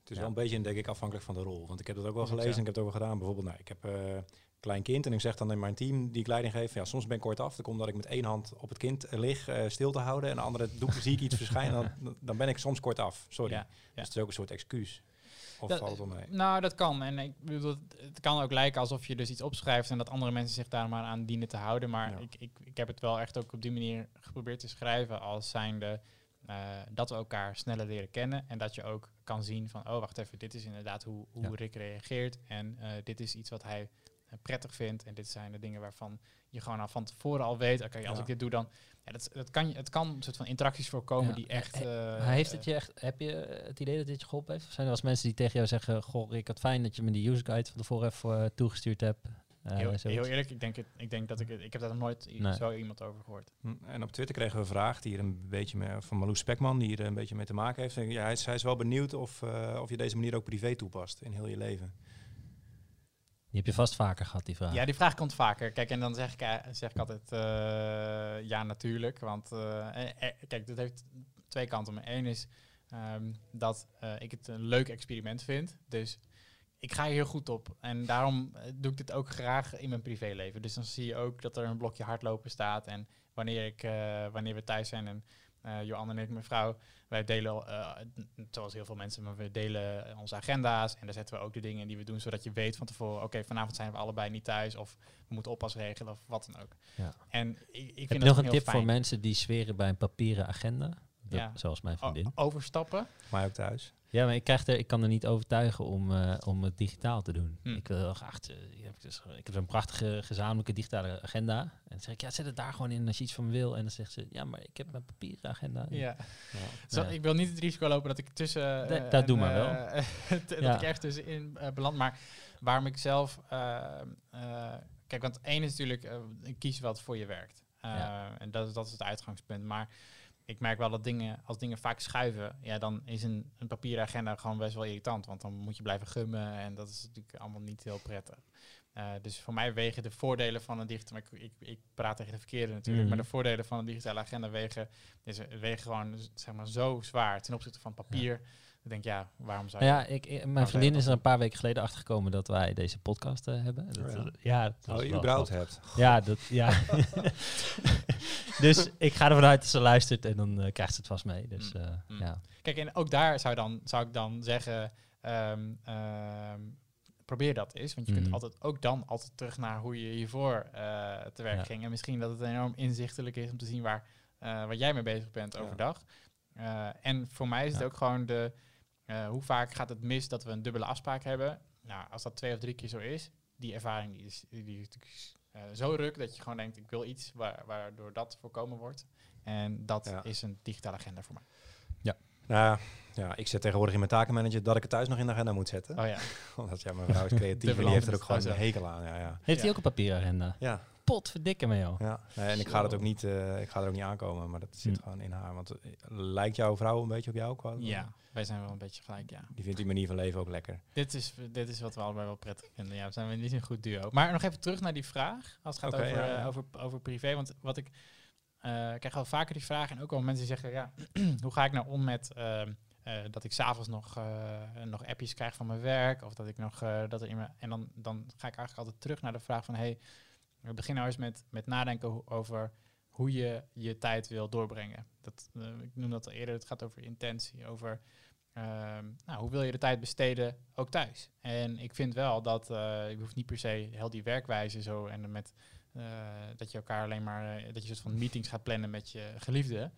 Het is Ja. wel een beetje, denk ik, afhankelijk van de rol. Want ik heb dat ook wel gelezen en ik heb het ook wel gedaan. Bijvoorbeeld, nou, ik heb eh, klein kind en ik zeg dan in mijn team die ik leiding geef, ja, soms ben ik kort af. Dan komt dat ik met één hand op het kind eh, lig, eh, stil te houden. En de andere doe, zie ik iets verschijnen, dan, <laughs> dan ben ik soms kort af. Sorry. Ja, Dus het is ook een soort excuus. Of Dat- valt het mee? Nou, dat kan. En ik bedoel, het- kan ook lijken alsof je dus iets opschrijft en dat andere mensen zich daar maar aan dienen te houden. Maar Ja. ik, ik, ik heb het wel echt ook op die manier geprobeerd te schrijven als zijnde eh, dat we elkaar sneller leren kennen. En dat je ook kan zien van, oh wacht even, dit is inderdaad hoe, hoe Ja. Rick reageert. En dit is iets wat hij prettig vindt. En dit zijn de dingen waarvan je gewoon al van tevoren al weet, oké, als Ja. ik dit doe dan... Ja, dat, dat kan, je- het kan een soort van interacties voorkomen Ja. die echt... He- eh, Maar heeft het je echt, heb je het idee dat dit je geholpen heeft? Of zijn er wel eens mensen die tegen jou zeggen, goh Rick, wat fijn dat je me die user guide van tevoren even eh, toegestuurd hebt? Eh, Heel, heel eerlijk, ik denk, het, ik denk dat ik het, ik heb daar nog nooit Nee. zo iemand over gehoord. Hm, En op Twitter kregen we een vraag die hier een beetje mee, van Marloes Spekman, die hier een beetje mee te maken heeft. Ja, hij, is, hij is wel benieuwd of, eh, of je deze manier ook privé toepast in heel je leven. Die heb je vast vaker gehad, die vraag. Ja, die vraag komt vaker. Kijk, en dan zeg ik, eh, zeg ik altijd eh, ja, natuurlijk. Want eh, kijk, dit heeft twee kanten. Eén is ehm, dat ik het een leuk experiment vind. Dus ik ga hier heel goed op. En daarom doe ik dit ook graag in mijn privéleven. Dus dan zie je ook dat er een blokje hardlopen staat. En wanneer, ik, wanneer we thuis zijn en eh Johan en ik, mijn vrouw, wij delen, eh, zoals heel veel mensen, maar we delen onze agenda's. En daar zetten we ook de dingen die we doen, zodat je weet van tevoren, oké, vanavond zijn we allebei niet thuis. Of we moeten oppas regelen of wat dan ook. Ja. En ik, ik vind heb je nog een tip fijn. voor mensen die zweren bij een papieren agenda? Ja. Zoals mijn O- vriendin. overstappen. Maar ook thuis. Ja, maar ik, krijg er, ik kan er niet overtuigen om, eh, om het digitaal te doen. Hm. Ik wil heel graag, eh, ik heb, dus, ik heb zo'n prachtige gezamenlijke digitale agenda. En dan zeg ik, ja, zet het daar gewoon in als je iets van wil. En dan zegt ze, ja, maar ik heb mijn papieren agenda. Ja. Ja. Zo, Nee. Ik wil niet het risico lopen dat ik tussen... Eh, dat een, doe maar wel. <laughs> dat Ja. ik echt tussenin beland. Maar waarom ik zelf... kijk, want één is natuurlijk, kies wat voor je werkt. Ja. En dat, is- dat is het uitgangspunt. Maar ik merk wel dat dingen, als dingen vaak schuiven, ja, dan is een, een papieren agenda gewoon best wel irritant. Want dan moet je blijven gummen en dat is natuurlijk allemaal niet heel prettig. Eh, dus voor mij wegen de voordelen van een digitale... Ik, ik, ik praat tegen de verkeerde natuurlijk, Mhm. maar de voordelen van een digitale agenda wegen, is, wegen gewoon zeg maar, zo zwaar ten opzichte van papier. Ik denk, ja, waarom zou je... Nou ja, ik, ik- mijn vriendin je is er een paar weken geleden achtergekomen dat wij deze podcast eh, hebben. Dat, Oh ja. dat- ja, dat Oh, je überhaupt hebt. Ja, dat, ja. <laughs> dus ik ga ervan uit dat ze luistert en dan eh, krijgt ze het vast mee. Dus Mm. eh, Mm. ja. Kijk, en ook daar zou, dan, zou ik dan zeggen, ehm, ehm, probeer dat eens. Want je Mhm. kunt altijd ook dan altijd terug naar hoe je hiervoor eh te werk Ja. ging. En misschien dat het enorm inzichtelijk is om te zien waar, eh, waar jij mee bezig bent Ja. overdag. Eh, en voor mij is het Ja. ook gewoon de, eh, hoe vaak gaat het mis dat we een dubbele afspraak hebben? Nou, als dat twee of drie keer zo is, die ervaring die is, die is eh, zo ruk dat je gewoon denkt, ik wil iets waar, waardoor dat voorkomen wordt. En dat Ja. is een digitale agenda voor mij. Nou, ja, ik zet tegenwoordig in mijn takenmanager dat ik het thuis nog in de agenda moet zetten. Oh ja. <laughs> Omdat ja, mijn vrouw is creatief <laughs> en die heeft er ook gewoon een hekel aan. Ja, ja. Heeft Ja. hij ook een papieragenda? ja, Pot verdikken me joh. ja. Nee, en ik ga dat ook niet, eh, ik ga er ook niet aankomen, maar dat zit Hm. gewoon in haar. Want eh, lijkt jouw vrouw een beetje op jou? Qua, ja, wij zijn wel een beetje gelijk, ja. Die vindt die manier van leven ook lekker. Dit is, dit is wat we allebei wel prettig vinden. Ja, we zijn we niet een goed duo. Maar nog even terug naar die vraag. Als het gaat over, ja, ja. eh, over, over privé. Want wat ik eh, ik krijg wel vaker die vraag. En ook wel mensen die zeggen, ja, <clears throat> hoe ga ik nou om met ehm, eh, dat ik s'avonds nog, eh, nog appjes krijg van mijn werk. Of dat ik nog eh, dat er in mijn. En dan, dan ga ik eigenlijk altijd terug naar de vraag van hey, we beginnen nou eens met, met nadenken over hoe je je tijd wil doorbrengen. Dat, eh, ik noem dat al eerder, het gaat over intentie, over ehm, nou, hoe wil je de tijd besteden, ook thuis. En ik vind wel dat eh, je hoeft niet per se heel die werkwijze zo en met eh, dat je elkaar alleen maar, eh, dat je soort van meetings gaat plannen met je geliefde.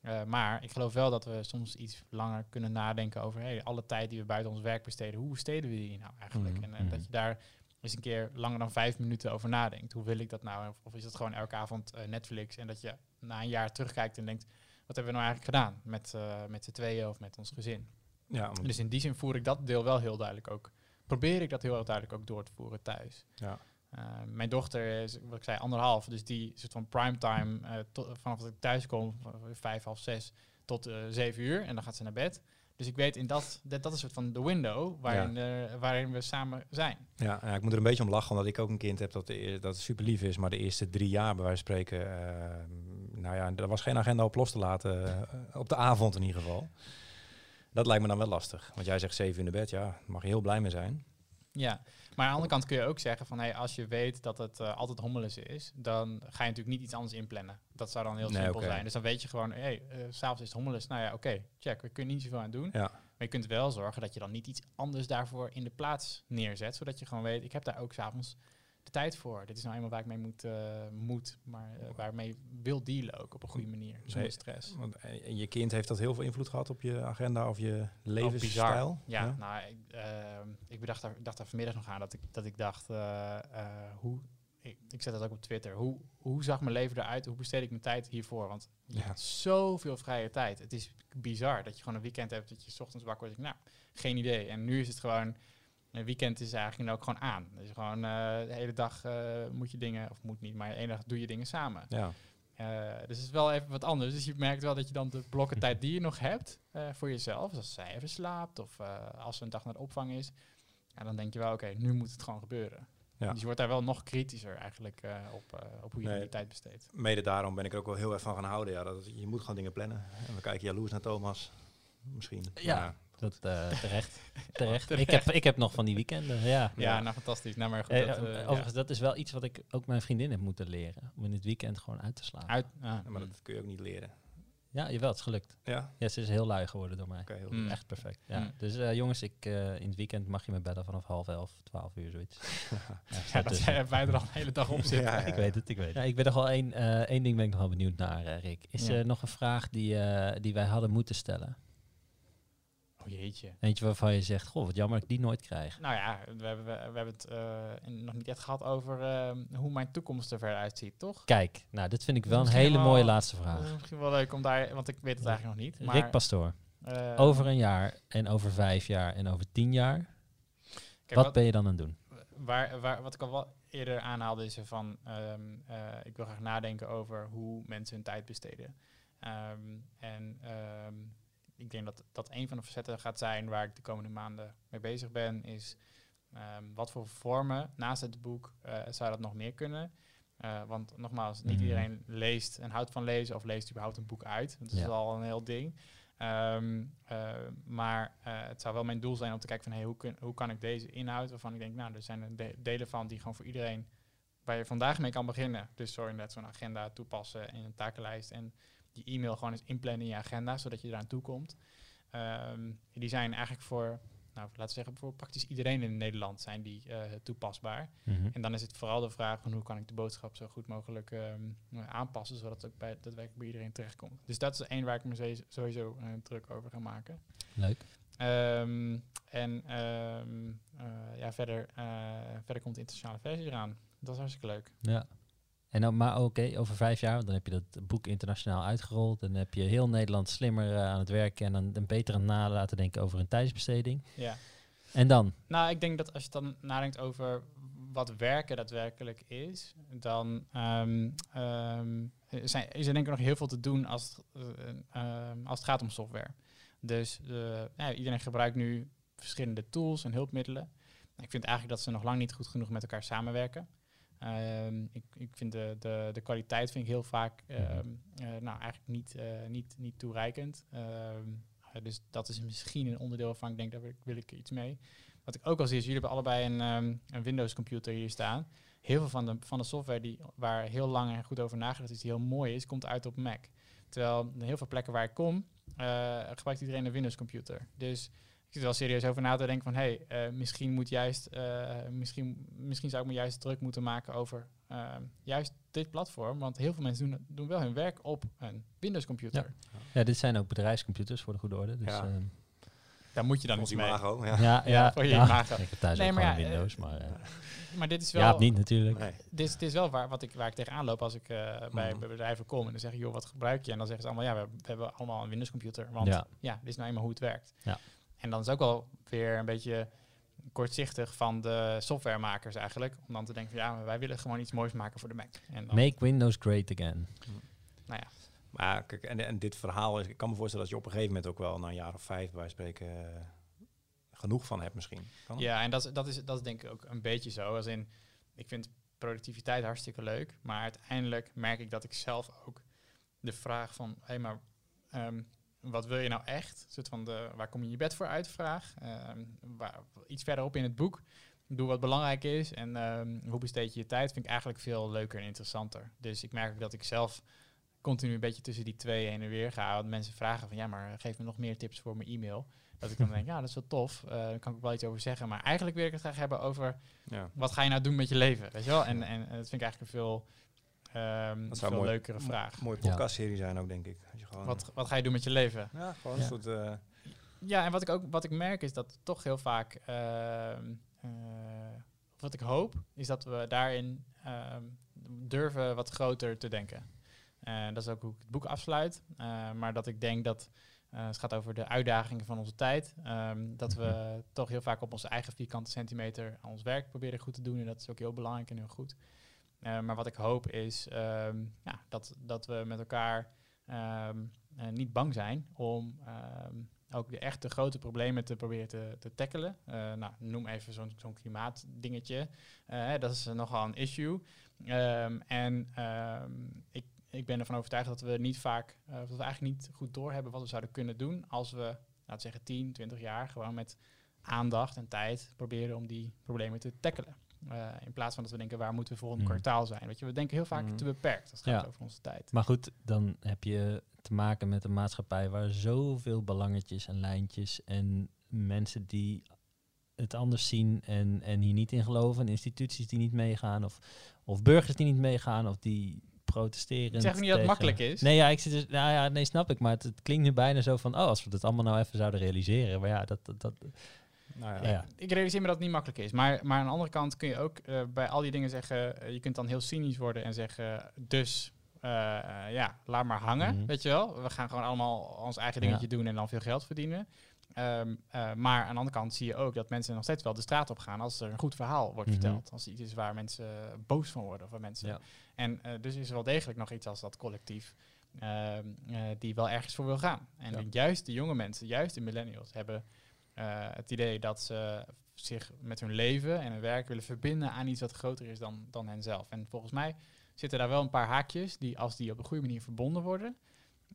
Eh, maar ik geloof wel dat we soms iets langer kunnen nadenken over hey, alle tijd die we buiten ons werk besteden. Hoe besteden we die nou eigenlijk? Mhm, En eh, dat je daar eens een keer langer dan vijf minuten over nadenkt. Hoe wil ik dat nou? Of, is dat gewoon elke avond eh, Netflix en dat je na een jaar terugkijkt en denkt, wat hebben we nou eigenlijk gedaan met, eh met z'n tweeën of met ons gezin? Ja, om- Dus in die zin voer ik dat deel wel heel duidelijk ook. Probeer ik dat heel duidelijk ook door te voeren thuis. ja. Uh, mijn dochter is, wat ik zei, anderhalf. Dus die soort van primetime, uh, vanaf dat ik thuis kom, vijf, half zes, tot zeven uur. En dan gaat ze naar bed. Dus ik weet in dat, dat, dat is soort van de window waarin, uh, waarin we samen zijn. Ja, ja, ik moet er een beetje om lachen, omdat ik ook een kind heb dat, de, dat super lief is. Maar de eerste drie jaar, bij wijze van spreken, uh, nou ja, er was geen agenda op los te laten. uh, op de avond in ieder geval. Dat lijkt me dan wel lastig. Want jij zegt zeven in de bed, ja, daar mag je heel blij mee zijn. Ja, maar aan de andere kant kun je ook zeggen van hey, als je weet dat het uh, altijd hommeles is, dan ga je natuurlijk niet iets anders inplannen. Dat zou dan heel Nee, simpel okay. zijn. Dus dan weet je gewoon, hé, hey, uh, s'avonds is het hommeles. Nou ja, oké, okay, check, we kunnen niet zoveel aan doen. Ja. Maar je kunt wel zorgen dat je dan niet iets anders daarvoor in de plaats neerzet, zodat je gewoon weet, ik heb daar ook s'avonds de tijd voor. Dit is nou eenmaal waar ik mee moet, uh, moet maar uh, waarmee wil dealen ook op een goede manier, zonder stress. Want, en je kind heeft dat heel veel invloed gehad op je agenda of je levensstijl? Oh, ja, ja, nou, ik, uh, ik bedacht daar, dacht daar vanmiddag nog aan dat ik, dat ik dacht, hoe, ik, ik zet dat ook op Twitter, hoe, hoe zag mijn leven eruit, hoe besteed ik mijn tijd hiervoor? Want je ja. hebt zoveel vrije tijd. Het is bizar dat je gewoon een weekend hebt, dat je 's ochtends wakker wordt, nou, geen idee. En nu is het gewoon, een weekend is eigenlijk ook gewoon aan. Dus gewoon uh, de hele dag uh, moet je dingen, of moet niet, maar de ene dag doe je dingen samen. Ja. Uh, dus het is wel even wat anders. Dus je merkt wel dat je dan de blokken tijd die je nog hebt voor jezelf, als zij even slaapt of als er een dag naar de opvang is, ja, dan denk je wel, oké, okay, nu moet het gewoon gebeuren. Ja. Dus je wordt daar wel nog kritischer eigenlijk uh, op, op hoe je nee, die tijd besteedt. Mede daarom ben ik er ook wel heel erg van gaan houden. Ja, dat, je moet gewoon dingen plannen. En we kijken jaloers naar Thomas. Misschien. Ja. Maar, dat uh, <laughs> terecht. terecht. Ik, heb, ik heb nog van die weekenden. Ja, ja, nou fantastisch. Nou, maar goed, eh, dat, uh, overigens, ja. dat is wel iets wat ik ook mijn vriendin heb moeten leren. Om in het weekend gewoon uit te slapen. Uit, ah, ja, maar dat kun je ook niet leren. Ja, jawel, het is gelukt. Ja? Ja, ze is heel lui geworden door mij. Okay, heel mm. Echt perfect. Ja. Mm. Dus uh, jongens, ik, uh, in het weekend mag je me bellen vanaf half elf, twaalf uur, zoiets. <laughs> ja, ja dat zijn wij er al de hele dag op zitten. ja, ik weet het, ik weet het. Ja, ik ben nog wel één, uh, één ding ben ik nog wel benieuwd naar, Rick. Is er nog een vraag die, eh, die wij hadden moeten stellen? Jeetje. Eentje waarvan je zegt, goh, wat jammer dat ik die nooit krijg. Nou ja, we hebben, we, we hebben het uh, nog niet echt gehad over uh, hoe mijn toekomst er verder uitziet, toch? Kijk, nou, dit vind ik wel een hele wel, mooie laatste vraag. Dat is misschien wel leuk om daar, want ik weet het eigenlijk nog niet. Maar, Rick Pastoor, uh, over een jaar en over vijf jaar en over tien jaar, kijk, wat, wat, ben je dan aan het doen? Waar, waar, wat ik al wel eerder aanhaalde is van, um, ik wil graag nadenken over hoe mensen hun tijd besteden. Um, en... Um, ik denk dat dat een van de facetten gaat zijn waar ik de komende maanden mee bezig ben, is um, wat voor vormen naast het boek uh, zou dat nog meer kunnen. Uh, want nogmaals, niet mm. iedereen leest en houdt van lezen of leest überhaupt een boek uit. Dat is ja. al een heel ding. Um, uh, maar het zou wel mijn doel zijn om te kijken van hey, hoe, kun, hoe kan ik deze inhoud, waarvan ik denk, nou, er zijn er de delen van die gewoon voor iedereen waar je vandaag mee kan beginnen. Dus zo inderdaad zo'n agenda toepassen in een takenlijst en die e-mail gewoon eens inplannen in je agenda, zodat je eraan toe komt. Um, die zijn eigenlijk voor, nou, laten we zeggen, voor praktisch iedereen in Nederland zijn die uh, toepasbaar. Mm -hmm. En dan is het vooral de vraag van hoe kan ik de boodschap zo goed mogelijk um, aanpassen, zodat het ook bij, dat bij iedereen terechtkomt. Dus dat is één waar ik me sowieso uh, druk over ga maken. Leuk. Ehm, en ehm, eh, ja, verder, eh, verder komt de internationale versie eraan. Dat is hartstikke leuk. Ja. En dan, maar oké, over vijf jaar, dan heb je dat boek internationaal uitgerold. Dan heb je heel Nederland slimmer eh, aan het werken en dan, dan beter aan het nalaten denken over een tijdsbesteding. Ja. En dan? Nou, ik denk dat als je dan nadenkt over wat werken daadwerkelijk is, dan ehm, ehm, zijn, is er denk ik nog heel veel te doen als, het, eh, ehm, als het gaat om software. Dus eh, ja, iedereen gebruikt nu verschillende tools en hulpmiddelen. Ik vind eigenlijk dat ze nog lang niet goed genoeg met elkaar samenwerken. Ehm, ik, ik vind de, de, de kwaliteit vind ik heel vaak ehm, eh, nou, eigenlijk niet, eh, niet, niet toereikend. Ehm, eh, dus dat is misschien een onderdeel waarvan ik denk, daar wil ik, wil ik iets mee. Wat ik ook al zie is, jullie hebben allebei een, ehm, een Windows computer hier staan. Heel veel van de, van de software die, waar heel lang en goed over nagedacht is, die heel mooi is, komt uit op Mac. Terwijl in heel veel plekken waar ik kom, gebruikt iedereen een Windows computer. Dus ik zit wel serieus over na te denken van, hé, hey, eh, misschien moet juist, eh, misschien, misschien zou ik me juist druk moeten maken over ehm, juist dit platform. Want heel veel mensen doen, doen wel hun werk op een Windows computer. Ja, dit zijn ook bedrijfscomputers voor de goede orde. Dus, Ja. ehm, Daar moet je dan iets mee. imago, ja. ja, ja, Ja, <laughs> voor je ja. imago. Ik heb thuis Nee, ook maar gewoon ja, Windows, eh, maar uh, Maar dit is wel... ja, niet natuurlijk. Nee. Dit is, dit is wel waar, wat ik, waar ik tegenaan loop als ik eh, bij, Mhm. bij bedrijven kom. En dan zeg je, joh, wat gebruik je? En dan zeggen ze allemaal, ja, we, we hebben allemaal een Windows computer. Want ja. Ja. dit is nou eenmaal hoe het werkt. Ja. En dan is ook wel weer een beetje kortzichtig van de softwaremakers eigenlijk. Om dan te denken van, ja, wij willen gewoon iets moois maken voor de Mac. En dan, Make Windows great again. nou ja, Maar kijk, en, en dit verhaal, is, ik kan me voorstellen dat je op een gegeven moment ook wel na een jaar of vijf bij spreken eh, genoeg van hebt misschien. Kan dat? Ja, en dat is, dat, is, dat is denk ik ook een beetje zo. Als in, ik vind productiviteit hartstikke leuk. Maar uiteindelijk merk ik dat ik zelf ook de vraag van... hé, hey, maar ehm, wat wil je nou echt? Een soort van de, waar kom je je bed voor uit vraag. Ehm, waar, iets verderop in het boek. Doe wat belangrijk is. En ehm, hoe besteed je je tijd? Vind ik eigenlijk veel leuker en interessanter. Dus ik merk ook dat ik zelf continu een beetje tussen die twee heen en weer ga. Want mensen vragen van... ja, maar geef me nog meer tips voor mijn e-mail. Dat ik dan denk, <laughs> ja, dat is wel tof. Eh, daar kan ik ook wel iets over zeggen. Maar eigenlijk wil ik het graag hebben over Ja. wat ga je nou doen met je leven, weet je wel? En, en, en dat vind ik eigenlijk een veel, ehm, Dat zou mooi- leukere vraag. Een mooie podcastserie zijn ook, denk ik. Als je gewoon, Wat, wat ga je doen met je leven? ja, gewoon Ja. een soort... eh, Ja, en wat ik ook wat ik merk is dat toch heel vaak, ehm, eh, wat ik hoop, is dat we daarin ehm, durven wat groter te denken. En dat is ook hoe ik het boek afsluit. Eh, maar dat ik denk dat eh, het gaat over de uitdagingen van onze tijd. ehm, dat we toch heel vaak op onze eigen vierkante centimeter ons werk proberen goed te doen. En dat is ook heel belangrijk en heel goed. Eh, maar wat ik hoop is ehm, ja, dat, dat we met elkaar ehm, eh, niet bang zijn om ehm, ook de echte grote problemen te proberen te, te tackelen. Eh, nou, noem even zo'n zo'n klimaatdingetje. Dat is nogal een issue. En ik, ik ben ervan overtuigd dat we niet vaak, dat we eigenlijk niet goed doorhebben wat we zouden kunnen doen als we, laten zeggen, 10, 20 jaar gewoon met aandacht en tijd proberen om die problemen te tackelen. Eh, in plaats van dat we denken, waar moeten we volgend Mm. kwartaal zijn? Weet je, we denken heel vaak Mm. te beperkt als het gaat over onze tijd. Maar goed, dan heb je te maken met een maatschappij waar zoveel belangetjes en lijntjes en mensen die het anders zien en, en hier niet in geloven, en instituties die niet meegaan, of, of burgers die niet meegaan, of die protesteren. Ik zeg niet dat het makkelijk is. Nee, ja, ik zit dus, nou ja, nee, snap ik, maar het, het klinkt nu bijna zo van, oh, als we dat allemaal nou even zouden realiseren, maar ja, dat, dat, dat nou ja. Ik realiseer me dat het niet makkelijk is. Maar, maar aan de andere kant kun je ook eh, bij al die dingen zeggen... eh, je kunt dan heel cynisch worden en zeggen... dus, eh, ja, laat maar hangen, Mhm. weet je wel. We gaan gewoon allemaal ons eigen dingetje doen en dan veel geld verdienen. Ehm, eh, maar aan de andere kant zie je ook dat mensen nog steeds wel de straat op gaan... als er een goed verhaal wordt Mhm. verteld. Als er iets is waar mensen boos van worden. Of waar mensen Ja. En dus is er wel degelijk nog iets als dat collectief... ehm, eh, die wel ergens voor wil gaan. En Ja. juist de jonge mensen, juist de millennials... hebben het idee dat ze zich met hun leven en hun werk willen verbinden aan iets wat groter is dan, dan henzelf. En volgens mij zitten daar wel een paar haakjes die, als die op een goede manier verbonden worden,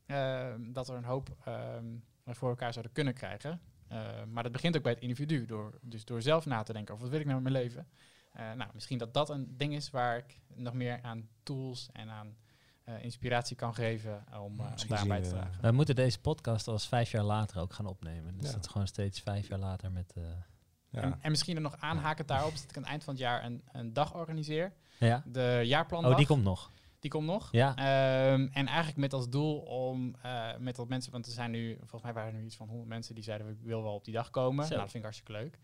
ehm, dat er een hoop ehm, voor elkaar zouden kunnen krijgen. Eh, maar dat begint ook bij het individu, door, dus door zelf na te denken over wat wil ik nou met mijn leven. Eh, nou, misschien dat dat een ding is waar ik nog meer aan tools en aan eh, inspiratie kan geven om, eh, om Misschien daarbij zien te we- dragen. We moeten deze podcast als vijf jaar later ook gaan opnemen. Dus Ja. dat gewoon steeds vijf jaar later met... eh, ja. En, en misschien er nog aanhakend daarop, dat ik aan het eind van het jaar een, een dag organiseer. ja? De jaarplandag. Oh, die komt nog. die komt nog. Ja. Ehm, en eigenlijk met als doel om eh, met wat mensen, want er zijn nu, volgens mij waren er nu iets van 100 mensen die zeiden, ik wil wel op die dag komen. Nou, dat vind ik hartstikke leuk.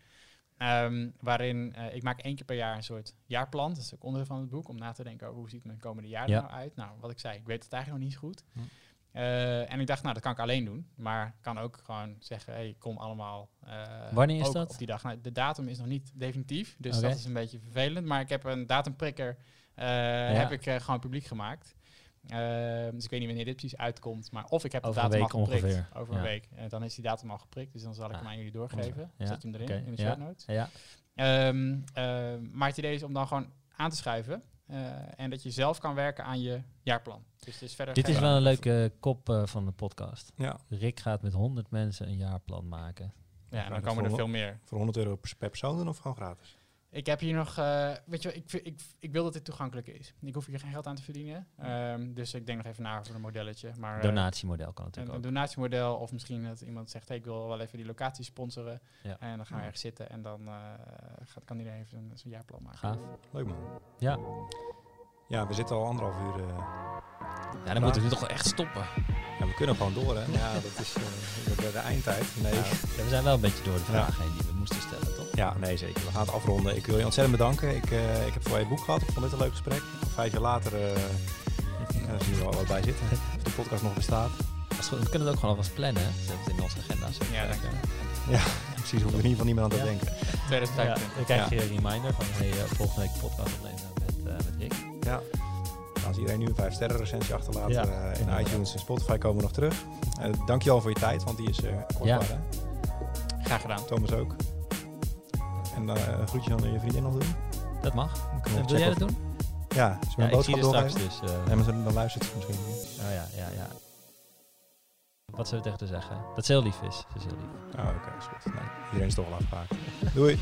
Ehm, waarin eh, ik maak één keer per jaar een soort jaarplan. Dat is ook onderdeel van het boek. Om na te denken over hoe ziet mijn komende jaar er Ja. nou uit. Nou, wat ik zei, ik weet het eigenlijk nog niet zo goed. Hm. Eh, en ik dacht, nou, dat kan ik alleen doen. Maar ik kan ook gewoon zeggen, hey, kom allemaal. eh, Wanneer is dat? Op die dag. Nou, de datum is nog niet definitief. Dus dat is een beetje vervelend. Maar ik heb een datumprikker heb ik gewoon publiek gemaakt. Ehm, dus ik weet niet wanneer dit precies uitkomt. Maar of ik heb Over de een datum al week geprikt. ongeveer. Over Ja. een week. En dan is die datum al geprikt. Dus dan zal ik Ah, hem aan jullie doorgeven. Ja, Zet je hem erin in de show notes. Ja. Ehm, ehm, maar het idee is om dan gewoon aan te schuiven. eh, en dat je zelf kan werken aan je jaarplan. Dus het is verder Dit is wel een leuke kop eh, van de podcast. Ja, Rick gaat met 100 mensen een jaarplan maken. Ja, en dan komen er veel meer. voor 100 euro per per persoon of gewoon gratis? Ik heb hier nog, eh, weet je, ik, ik, ik wil dat dit toegankelijk is. Ik hoef hier geen geld aan te verdienen. Ehm, dus ik denk nog even na over een modelletje. Maar, eh, Donatiemodel kan een, natuurlijk een ook. donatiemodel of misschien dat iemand zegt, hey, ik wil wel even die locatie sponsoren. Ja. En dan gaan we Ja. ergens zitten en dan eh, gaat, kan iedereen even een- zo'n jaarplan maken. Gaaf. Leuk man. Ja. Ja, we zitten al anderhalf uur. eh, Ja, dan moeten we nu toch wel echt stoppen. ja, we kunnen gewoon door, hè? Ja, dat is eh, de, de, eindtijd. Nee. Ja, we zijn wel een beetje door de Ja. vragen heen die we moesten stellen, toch? Ja, nee, zeker. We gaan het afronden. Ik wil je ontzettend bedanken. Ik, eh, ik heb voor je boek gehad. Ik vond dit een leuk gesprek. Vijf jaar later eh <laughs> ja, zien we wel wat bij zitten. Of de podcast nog bestaat. We kunnen het ook gewoon alvast plannen. hè. Zet het in onze agenda. Ja, dank je. Ja, <laughs> precies. Hoef er in ieder geval niet meer aan te Ja. denken. Ja, 2025. dan krijg je een reminder van hey, eh, volgende week podcast opnemen met, eh met Rick. Ja. Als iedereen nu een 5 sterren recensie achterlaat Ja, eh, in inderdaad. iTunes en Spotify komen we nog terug. Uh, dankjewel voor je tijd, want die is eh kostbaar. Ja. Graag gedaan. Thomas ook. En dan uh, groetje aan je vriendin nog doen. Dat mag. En wil jij dat doen? Ja, een ik zie boodschap straks dus. eh, Ja, maar ze- dan luistert ze misschien. Oh ja, ja, ja. Wat zullen we tegen haar zeggen? Dat ze heel lief is. Ze is heel lief. Oh, oké, is goed. Nou, iedereen is toch wel afgehaakt. Doei.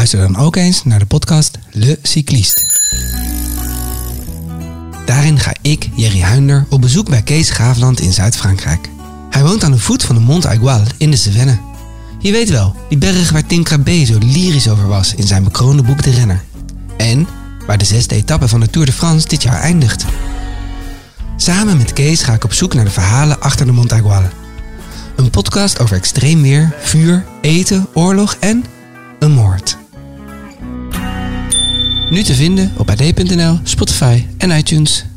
Luister dan ook eens naar de podcast Le Cycliste. Daarin ga ik, Jerry Huinder, op bezoek bij Kees Graafland in Zuid-Frankrijk. Hij woont aan de voet van de Mont Aigual in de Cevennes. Je weet wel, die berg waar Tim Krabbe zo lyrisch over was in zijn bekroonde boek De Renner. En waar de zesde etappe van de Tour de France dit jaar eindigt. Samen met Kees ga ik op zoek naar de verhalen achter de Mont Aigual. Een podcast over extreem weer, vuur, eten, oorlog en een moord. Nu te vinden op ad.nl, Spotify en iTunes.